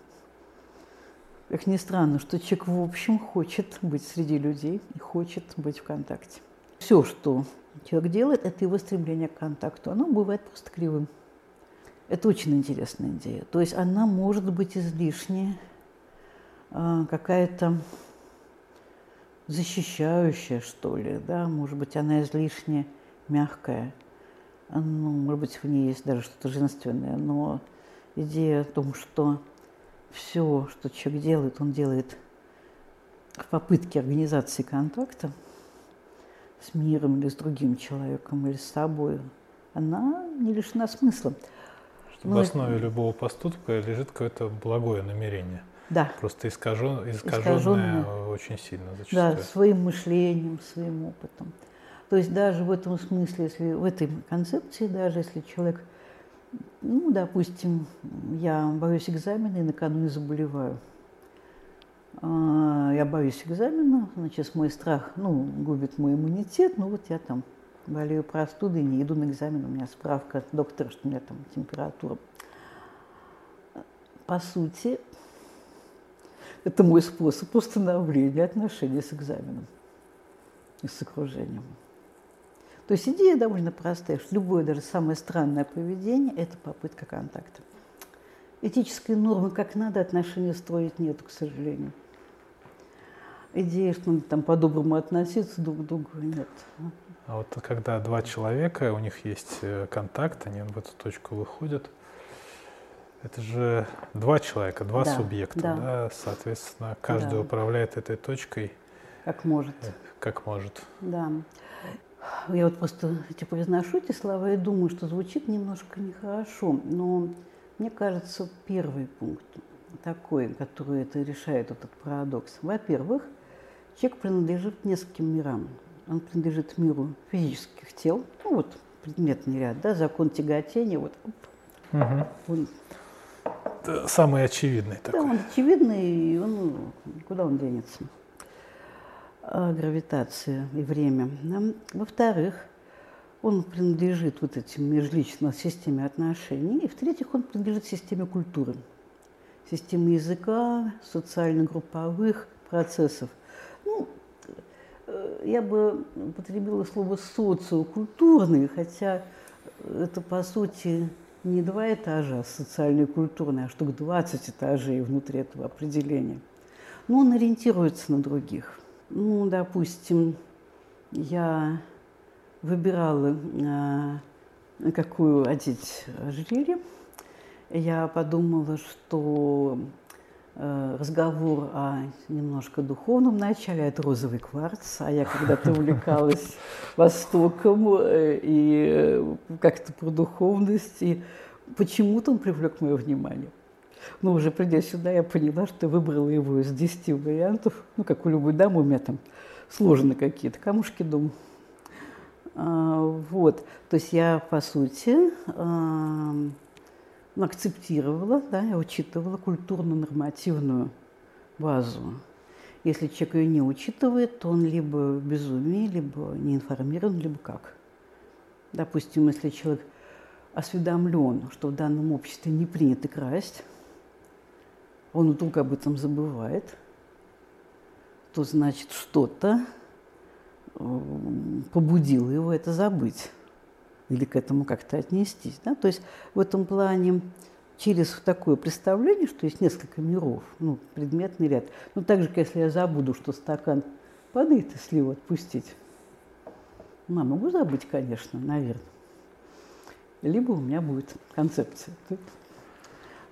Как ни странно, что человек в общем хочет быть среди людей и хочет быть в контакте. Все, что человек делает, это его стремление к контакту. Оно бывает просто кривым. Это очень интересная идея. То есть она может быть излишне а, какая-то защищающая, что ли, да, может быть, она излишне мягкая, ну, может быть, в ней есть даже что-то женственное, но идея о том, что все, что человек делает, он делает в попытке организации контакта с миром или с другим человеком, или с собой, она не лишена смысла. Что в основе любого поступка лежит какое-то благое намерение. Да. Просто искажен, искаженное, искаженное очень сильно зачастую. Да, своим мышлением, своим опытом. То есть даже в этом смысле, если в этой концепции, даже если человек, ну, допустим, я боюсь экзамена и накануне заболеваю, а, я боюсь экзамена, значит, мой страх, ну, губит мой иммунитет, ну, вот я там болею простудой, не иду на экзамен, у меня справка от доктора, что у меня там температура. По сути, это мой способ установления отношений с экзаменом и с окружением. То есть идея довольно простая, что любое, даже самое странное поведение – это попытка контакта. Этической нормы, как надо отношения строить, нет, к сожалению. Идеи, что надо там по-доброму относиться друг к другу, нет. А вот когда два человека, у них есть э, контакт, они в эту точку выходят, это же два человека, два да, субъекта, да. да, соответственно, каждый да. управляет этой точкой. Как может. Как может. Да. Я вот просто эти произношу эти слова и думаю, что звучит немножко нехорошо, но мне кажется, первый пункт такой, который это решает этот парадокс. Во-первых, человек принадлежит нескольким мирам он принадлежит миру физических тел. Ну вот предметный ряд, да, закон тяготения, вот. Угу. Он, Самый очевидный такой. Да, он очевидный, и он, куда он денется? А, гравитация и время. Во-вторых, он принадлежит вот этим межличной системе отношений. И в-третьих, он принадлежит системе культуры, системе языка, социально-групповых процессов. Ну, Э, я бы употребила слово социокультурный, хотя это, по сути, не два этажа социальной и культурной, а штук 20 этажей внутри этого определения. Но он ориентируется на других. Ну, допустим, я выбирала, э, какую одеть ожерелье, я подумала, что э, разговор о немножко духовном начале, это розовый кварц, а я когда-то [LAUGHS] увлекалась Востоком э, и как-то про духовность, и почему-то он привлек мое внимание. Но уже придя сюда, я поняла, что выбрала его из 10 вариантов, ну, как у любой дамы, у меня там сложные какие-то камушки, думаю. А, вот, то есть я, по сути, а, акцептировала, да, я учитывала культурно-нормативную базу. Если человек ее не учитывает, то он либо в безумии, либо не информирован, либо как. Допустим, если человек осведомлен, что в данном обществе не принято красть, он вдруг об этом забывает, то значит что-то побудило его это забыть или к этому как-то отнестись. Да? То есть в этом плане через такое представление, что есть несколько миров, ну, предметный ряд. Ну, так же, как если я забуду, что стакан падает, если его отпустить. Ну, могу забыть, конечно, наверное. Либо у меня будет концепция.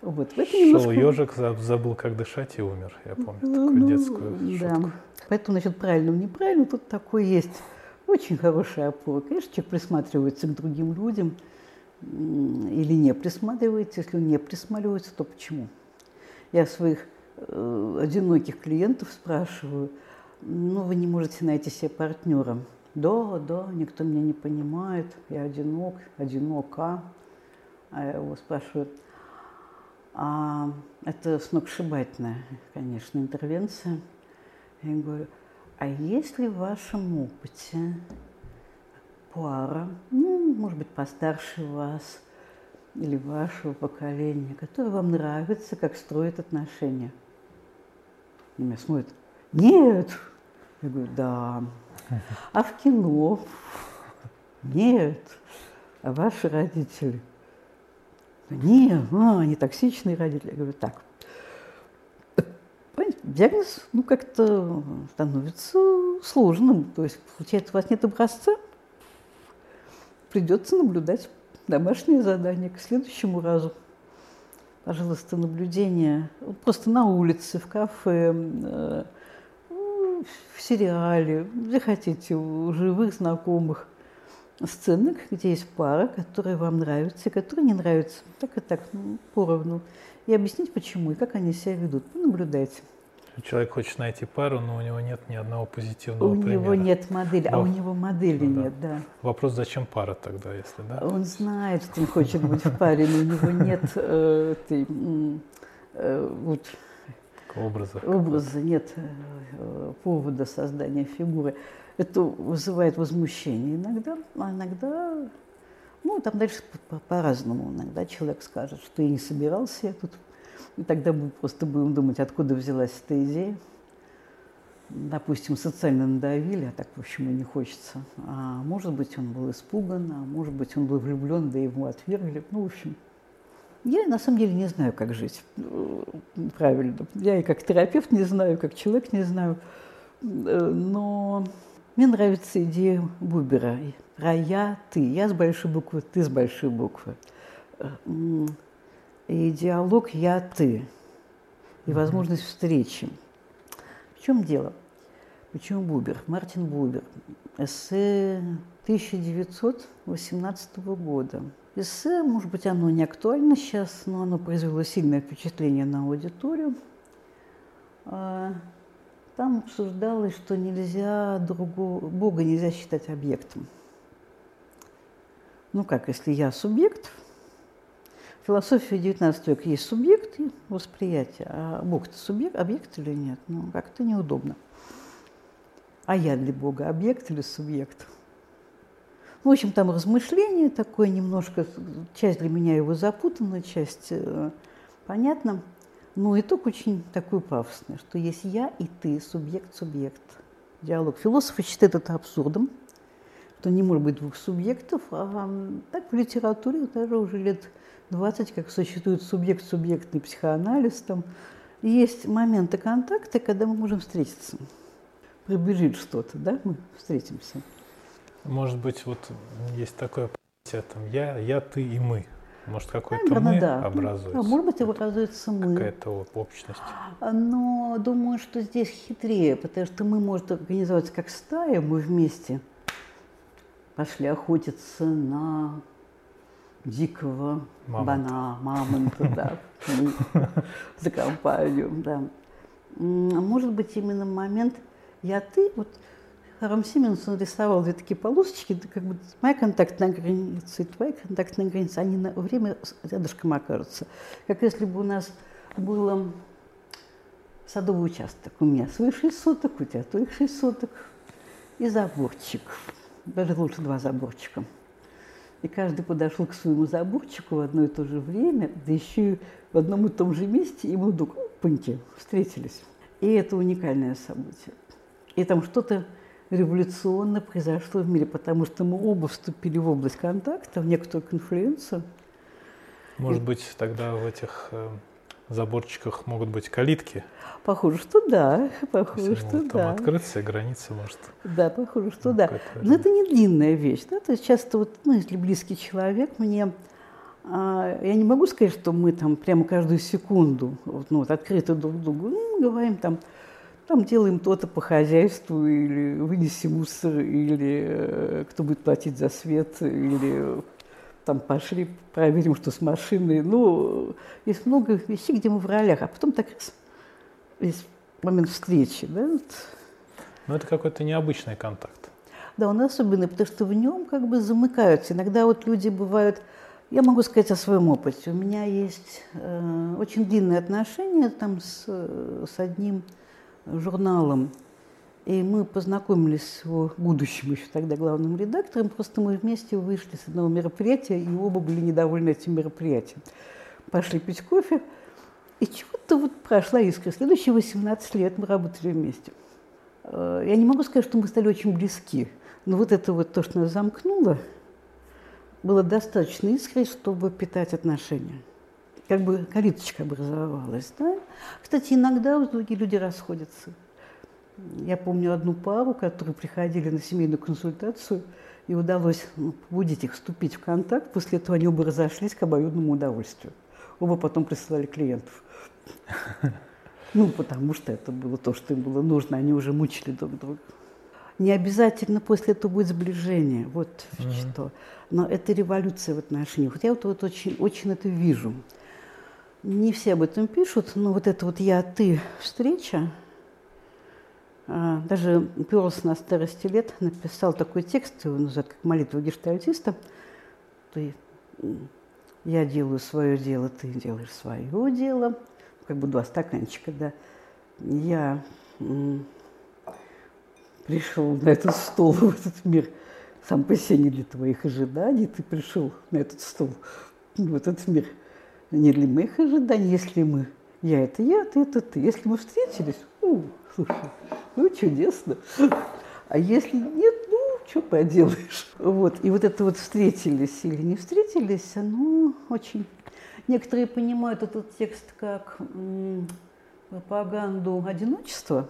Вот. Это немножко... Шел ежик, забыл, как дышать и умер. Я помню ну, такую ну, детскую да. шутку. Поэтому насчет правильного неправильного тут такой есть очень хорошая опора. Конечно, человек присматривается к другим людям или не присматривается. Если он не присматривается, то почему? Я своих э, одиноких клиентов спрашиваю, ну, вы не можете найти себе партнера. Да, да, никто меня не понимает, я одинок, одинока. А я его спрашиваю, а это сногсшибательная, конечно, интервенция. Я говорю, а есть ли в вашем опыте пара, ну, может быть, постарше вас или вашего поколения, которая вам нравится, как строит отношения? На меня смотрят, нет. Я говорю, да. А в кино? Нет. А ваши родители? Нет, а, они токсичные родители. Я говорю, так, диагноз ну, как-то становится сложным. То есть, получается, у вас нет образца, придется наблюдать домашнее задание к следующему разу. Пожалуйста, наблюдение просто на улице, в кафе, э, в сериале, где хотите, у живых знакомых сценок, где есть пара, которая вам нравится, которая не нравится, так и так, ну, поровну. И объяснить, почему и как они себя ведут. Наблюдайте. Человек хочет найти пару, но у него нет ни одного позитивного у примера. У него нет модели, но, а у него модели ну, нет, да. Вопрос, зачем пара тогда, если да? Он знает, что он хочет быть в паре, но у него нет э, э, вот, образа. Образа нет э, повода создания фигуры. Это вызывает возмущение иногда, а иногда, ну, там дальше по-разному. Иногда человек скажет, что я не собирался, я тут и тогда мы просто будем думать, откуда взялась эта идея. Допустим, социально надавили, а так, в общем, и не хочется. А может быть, он был испуган, а может быть, он был влюблен, да его отвергли. Ну, в общем, я на самом деле не знаю, как жить э, правильно. Я и как терапевт не знаю, как человек не знаю. Э, но мне нравится идея Бубера про «я», «ты». Я с большой буквы, ты с большой буквы. Э, и диалог «я-ты», и возможность встречи. В чем дело? Почему Бубер? Мартин Бубер. Эссе 1918 года. Эссе, может быть, оно не актуально сейчас, но оно произвело сильное впечатление на аудиторию. А, там обсуждалось, что нельзя другого, Бога нельзя считать объектом. Ну как, если я субъект – в философии XIX века есть субъект и восприятие, а Бог-то субъект, объект или нет? Ну, как-то неудобно. А я для Бога объект или субъект? Ну, в общем, там размышление такое немножко, часть для меня его запутанная, часть э, понятна. Но итог очень такой пафосный, что есть я и ты, субъект-субъект. Диалог. Философы считают это абсурдом, что не может быть двух субъектов, а так в литературе даже уже лет 20, как существует субъект-субъектный психоанализ, там есть моменты контакта, когда мы можем встретиться. Приближить что-то, да, мы встретимся. Может быть, вот есть такое понятие, там, я, я, ты и мы. Может, какой-то мы да. образуется? А может быть, образуется мы. Какая-то общность. Но думаю, что здесь хитрее, потому что мы, может, организоваться как стая, мы вместе пошли охотиться на дикого Мамонта. бана, мамонта, да, [LAUGHS] за компанию, да. А Может быть, именно момент «я ты», вот Харам Сименсон рисовал две такие полосочки, это как бы моя контактная граница и твоя контактная граница, они на время рядышком окажутся. Как если бы у нас было садовый участок. У меня свои шесть соток, у тебя твоих шесть соток. И заборчик. Даже лучше два заборчика. И каждый подошел к своему заборчику в одно и то же время, да еще и в одном и том же месте, и мы вдруг, опаньки, встретились. И это уникальное событие. И там что-то революционно произошло в мире, потому что мы оба вступили в область контакта, в некоторую конфлюенцию. Может быть, тогда в этих э, заборчиках могут быть калитки. Похоже, что да, похоже, они что там да. открыться, и границы может. Да, похоже, что Ну, да. Но это не длинная вещь, да, то есть часто вот, ну, если близкий человек, мне, а, я не могу сказать, что мы там прямо каждую секунду, вот, ну, вот открыто друг другу, ну, мы говорим там, там делаем то-то по хозяйству, или вынеси мусор, или э, кто будет платить за свет, или там пошли, проверим, что с машиной. Ну, есть много вещей, где мы в ролях, а потом так раз, есть момент встречи, да, Но это какой-то необычный контакт. да, он особенный, потому что в нем как бы замыкаются. Иногда вот люди бывают, я могу сказать о своем опыте. У меня есть э, очень длинные отношения там с, э, с одним журналом. И мы познакомились с его будущим еще тогда главным редактором. Просто мы вместе вышли с одного мероприятия, и оба были недовольны этим мероприятием. Пошли пить кофе, и чего-то вот прошла искра. Следующие 18 лет мы работали вместе. Э, Я не могу сказать, что мы стали очень близки, но вот это вот то, что нас замкнуло, было достаточно искрой, чтобы питать отношения. Как бы калиточка образовалась, да? Кстати, иногда вот другие люди расходятся. Я помню одну пару, которые приходили на семейную консультацию, и удалось ну, побудить их вступить в контакт. После этого они оба разошлись к обоюдному удовольствию. Оба потом присылали клиентов. Ну, потому что это было то, что им было нужно. Они уже мучили друг друга. Не обязательно после этого будет сближение. Вот Мгм. что. Но это революция в отношениях. Вот я вот, вот очень, очень это вижу. Не все об этом пишут, но вот это вот «я-ты» встреча, а, даже Перлс на старости лет написал такой текст, его называют как молитва гештальтиста. Ты, я делаю свое дело, ты делаешь свое дело. Как бы два стаканчика, да. Я пришел на этот стол, в этот мир, сам по себе не для твоих ожиданий. Ты пришел на этот стол, в этот мир, не для моих ожиданий. Если мы, я это я, ты это ты. Если мы встретились, у, слушай, ну чудесно. А если нет, ну, что поделаешь. Вот. И вот это вот встретились или не встретились, оно очень... Некоторые понимают этот текст как пропаганду одиночества.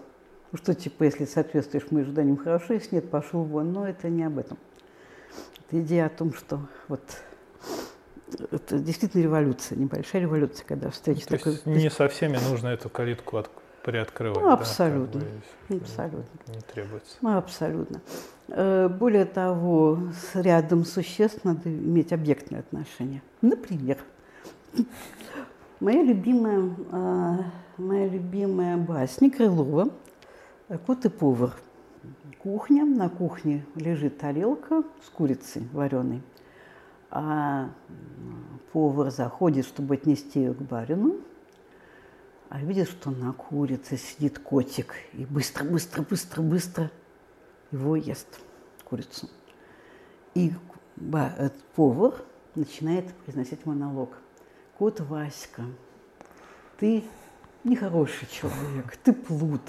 Что типа, если соответствуешь моим ожиданиям, хорошо, если нет, пошел вон. Но это не об этом. Это идея о том, что вот это действительно революция, небольшая революция, когда встреча То такой... не со всеми нужно эту калитку от- приоткрывать. Ну, да, как абсолютно. бы, и Абсолютно. Не требуется. Ну, абсолютно. Э, Более того, с рядом существ надо иметь объектные отношения. Например, моя любимая, а, моя любимая басня Крылова «Кот и повар». Кухня, на кухне лежит тарелка с курицей вареной, а повар заходит, чтобы отнести ее к барину, а видит, что на курице сидит котик, и быстро, быстро, быстро, быстро его ест, курицу. И этот повар начинает произносить монолог. Кот Васька, ты нехороший человек, ты плут.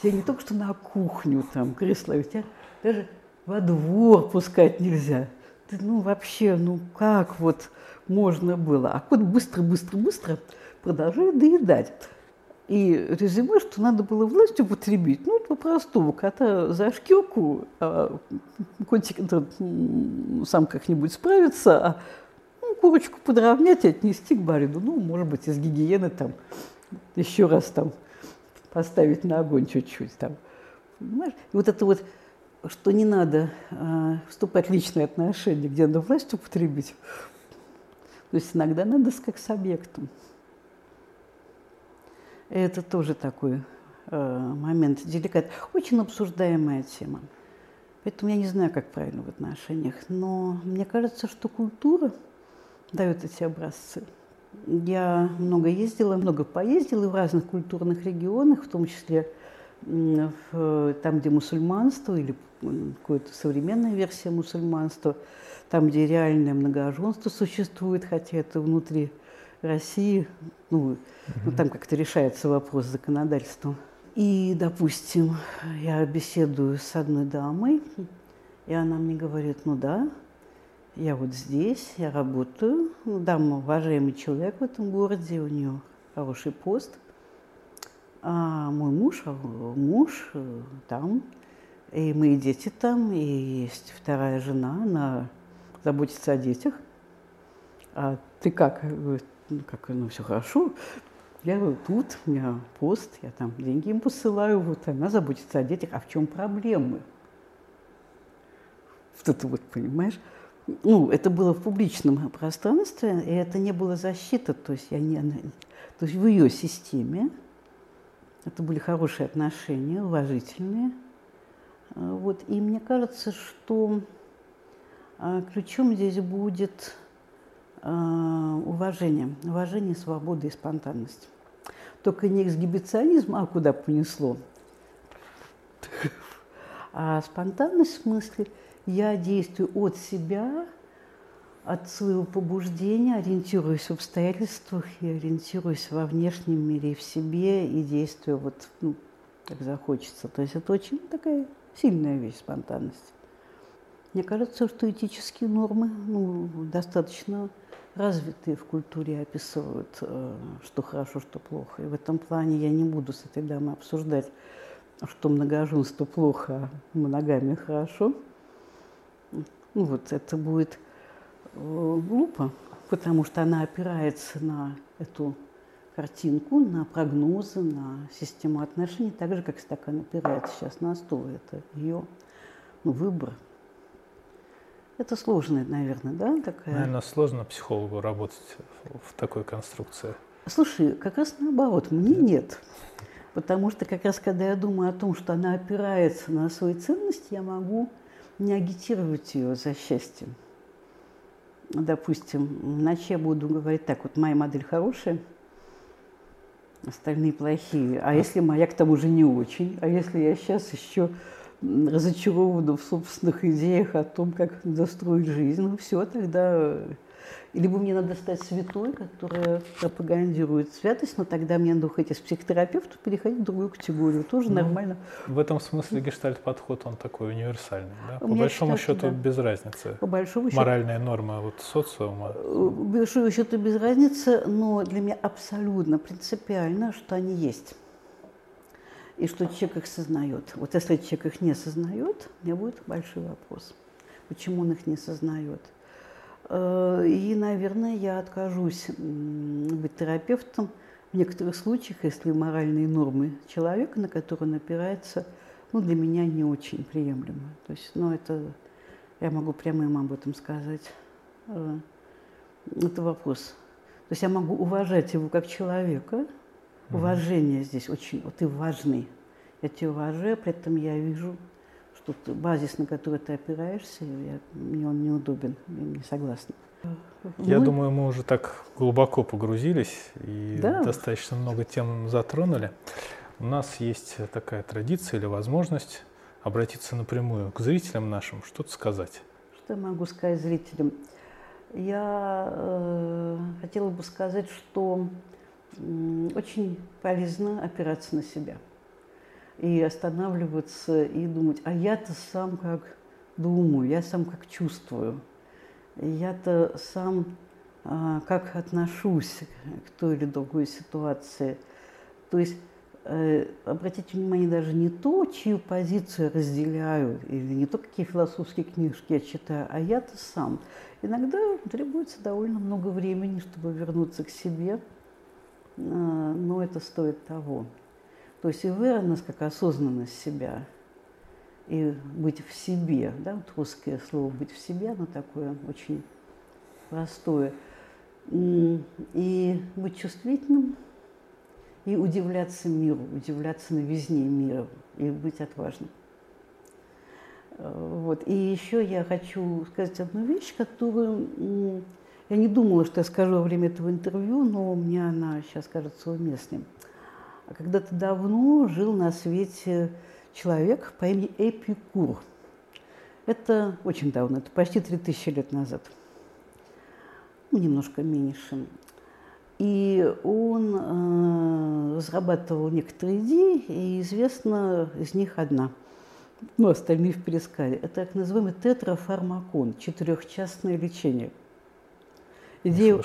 Тебя не только что на кухню там кресло, тебя даже во двор пускать нельзя. Ты, ну, вообще, ну, как вот можно было? А кот быстро, быстро, быстро продолжает доедать. И резюме, что надо было власть употребить, ну, по-простому, кота за шкирку, а котик этот, сам как-нибудь справится, а ну, курочку подровнять и отнести к барину. Ну, может быть, из гигиены там еще раз там поставить на огонь чуть-чуть там. Понимаешь? И вот это вот, что не надо э, вступать в личные отношения, где надо власть употребить. То есть иногда надо как с объектом. Это тоже такой э, момент деликат. Очень обсуждаемая тема. Поэтому я не знаю, как правильно в отношениях. Но мне кажется, что культура дает эти образцы. Я много ездила, много поездила в разных культурных регионах, в том числе в, там, где мусульманство или какая-то современная версия мусульманства, там, где реальное многоженство существует, хотя это внутри России, ну, ну там как-то решается вопрос законодательства. И, допустим, я беседую с одной дамой, и она мне говорит, ну да, я вот здесь, я работаю, ну, дама уважаемый человек в этом городе, у нее хороший пост, а мой муж, а муж э, там, и мои дети там, и есть вторая жена, она заботится о детях. А ты как? ну, как, ну, все хорошо, я тут, у меня пост, я там деньги им посылаю, вот она заботится о детях, а в чем проблемы? Вот это вот, понимаешь? Ну, это было в публичном пространстве, и это не было защита, то есть я не, то есть в ее системе это были хорошие отношения, уважительные. А, вот, и мне кажется, что а, ключом здесь будет а, уважение, уважение, свобода и спонтанность. Только не эксгибиционизм, а куда понесло. А спонтанность в смысле я действую от себя, от своего побуждения, ориентируясь в обстоятельствах и ориентируясь во внешнем мире и в себе, и действую вот, ну, как захочется. То есть это очень такая сильная вещь, спонтанность. Мне кажется, что этические нормы ну, достаточно развитые в культуре описывают, э, что хорошо, что плохо. И в этом плане я не буду с этой дамой обсуждать, что многоженство плохо, а моногамия хорошо. Ну вот это будет э, глупо, потому что она опирается на эту картинку, на прогнозы, на систему отношений, так же, как стакан опирается сейчас на стол. Это ее ну, выбор. Это сложная, наверное, да, такая? Наверное, сложно психологу работать в такой конструкции. Слушай, как раз наоборот, мне нет. Потому что как раз когда я думаю о том, что она опирается на свои ценности, я могу не агитировать ее за счастье. Допустим, иначе я буду говорить так, вот моя модель хорошая, остальные плохие. А если моя к тому же не очень? А если я сейчас еще разочарована в собственных идеях о том, как застроить жизнь, ну все, тогда либо мне надо стать святой, которая пропагандирует святость, но тогда мне надо уходить из психотерапевта, переходить в другую категорию. Тоже ну, нормально. В этом смысле гештальт-подход, он такой универсальный. Да? По большому счету да. без разницы. По большому счету. Моральная норма вот социума. По большому счету без разницы, но для меня абсолютно принципиально, что они есть и что человек их сознает. Вот если человек их не сознает, у меня будет большой вопрос, почему он их не сознает. Э, и, наверное, я откажусь быть терапевтом в некоторых случаях, если моральные нормы человека, на которые он опирается, ну, для меня не очень приемлемы. То есть, ну, это я могу прямо им об этом сказать. Э, это вопрос. То есть я могу уважать его как человека, Уважение здесь очень, вот ты важный. Я тебя уважаю, при этом я вижу, ты, базис, на который ты опираешься, я, мне он неудобен, я не согласна. Я мы... думаю, мы уже так глубоко погрузились и да. достаточно много тем затронули. У нас есть такая традиция или возможность обратиться напрямую к зрителям нашим, что-то сказать. Что я могу сказать зрителям? Я э, хотела бы сказать, что очень полезно опираться на себя и останавливаться и думать, а я-то сам как думаю, я сам как чувствую, я-то сам а, как отношусь к той или другой ситуации. То есть э, обратите внимание даже не то, чью позицию я разделяю, или не то, какие философские книжки я читаю, а я-то сам. Иногда требуется довольно много времени, чтобы вернуться к себе, э, но это стоит того. То есть awareness как осознанность себя и быть в себе, да, вот русское слово «быть в себе», оно такое очень простое. И быть чувствительным, и удивляться миру, удивляться новизне мира, и быть отважным. Вот. И еще я хочу сказать одну вещь, которую я не думала, что я скажу во время этого интервью, но мне она сейчас кажется уместной. Когда-то давно жил на свете человек по имени Эпикур. Это очень давно, это почти 3000 лет назад – ну, немножко меньше. И он э, разрабатывал некоторые идеи, и известна из них одна. Ну, остальные в пересказе. Это так называемый тетрафармакон, четырехчастное лечение. Идея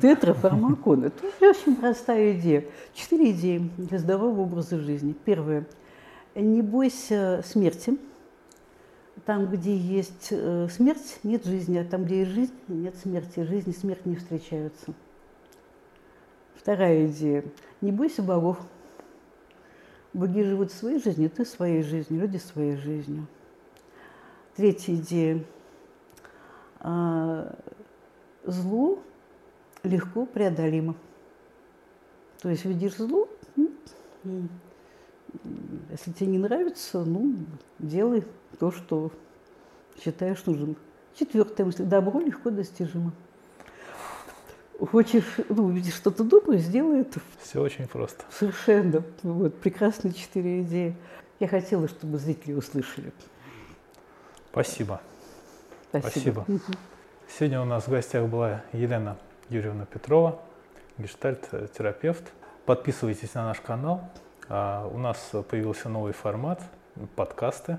тетрафармакон. Это [LAUGHS] очень простая идея. Четыре идеи для здорового образа жизни. Первое. Не бойся смерти – там, где есть э, смерть, нет жизни, а там, где есть жизнь, нет смерти. Жизнь и смерть не встречаются. Вторая идея. Не бойся богов. Боги живут своей жизнью, ты своей жизнью, люди своей жизнью. Третья идея. Зло легко преодолимо. То есть видишь зло, если тебе не нравится, ну, делай то, что считаешь нужным. Четвертая мысль. Добро легко достижимо. Хочешь, ну, увидишь что-то доброе, сделай это. Все очень просто. Совершенно. Вот, прекрасные четыре идеи. Я хотела, чтобы зрители услышали. Спасибо. Спасибо. Спасибо. Сегодня у нас в гостях была Елена Юрьевна Петрова, гештальт-терапевт. Подписывайтесь на наш канал. А, у нас появился новый формат – подкасты.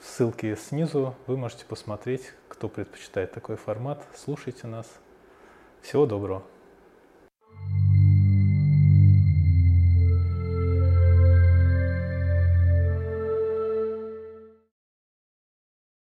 Ссылки снизу. Вы можете посмотреть, кто предпочитает такой формат. Слушайте нас. Всего доброго.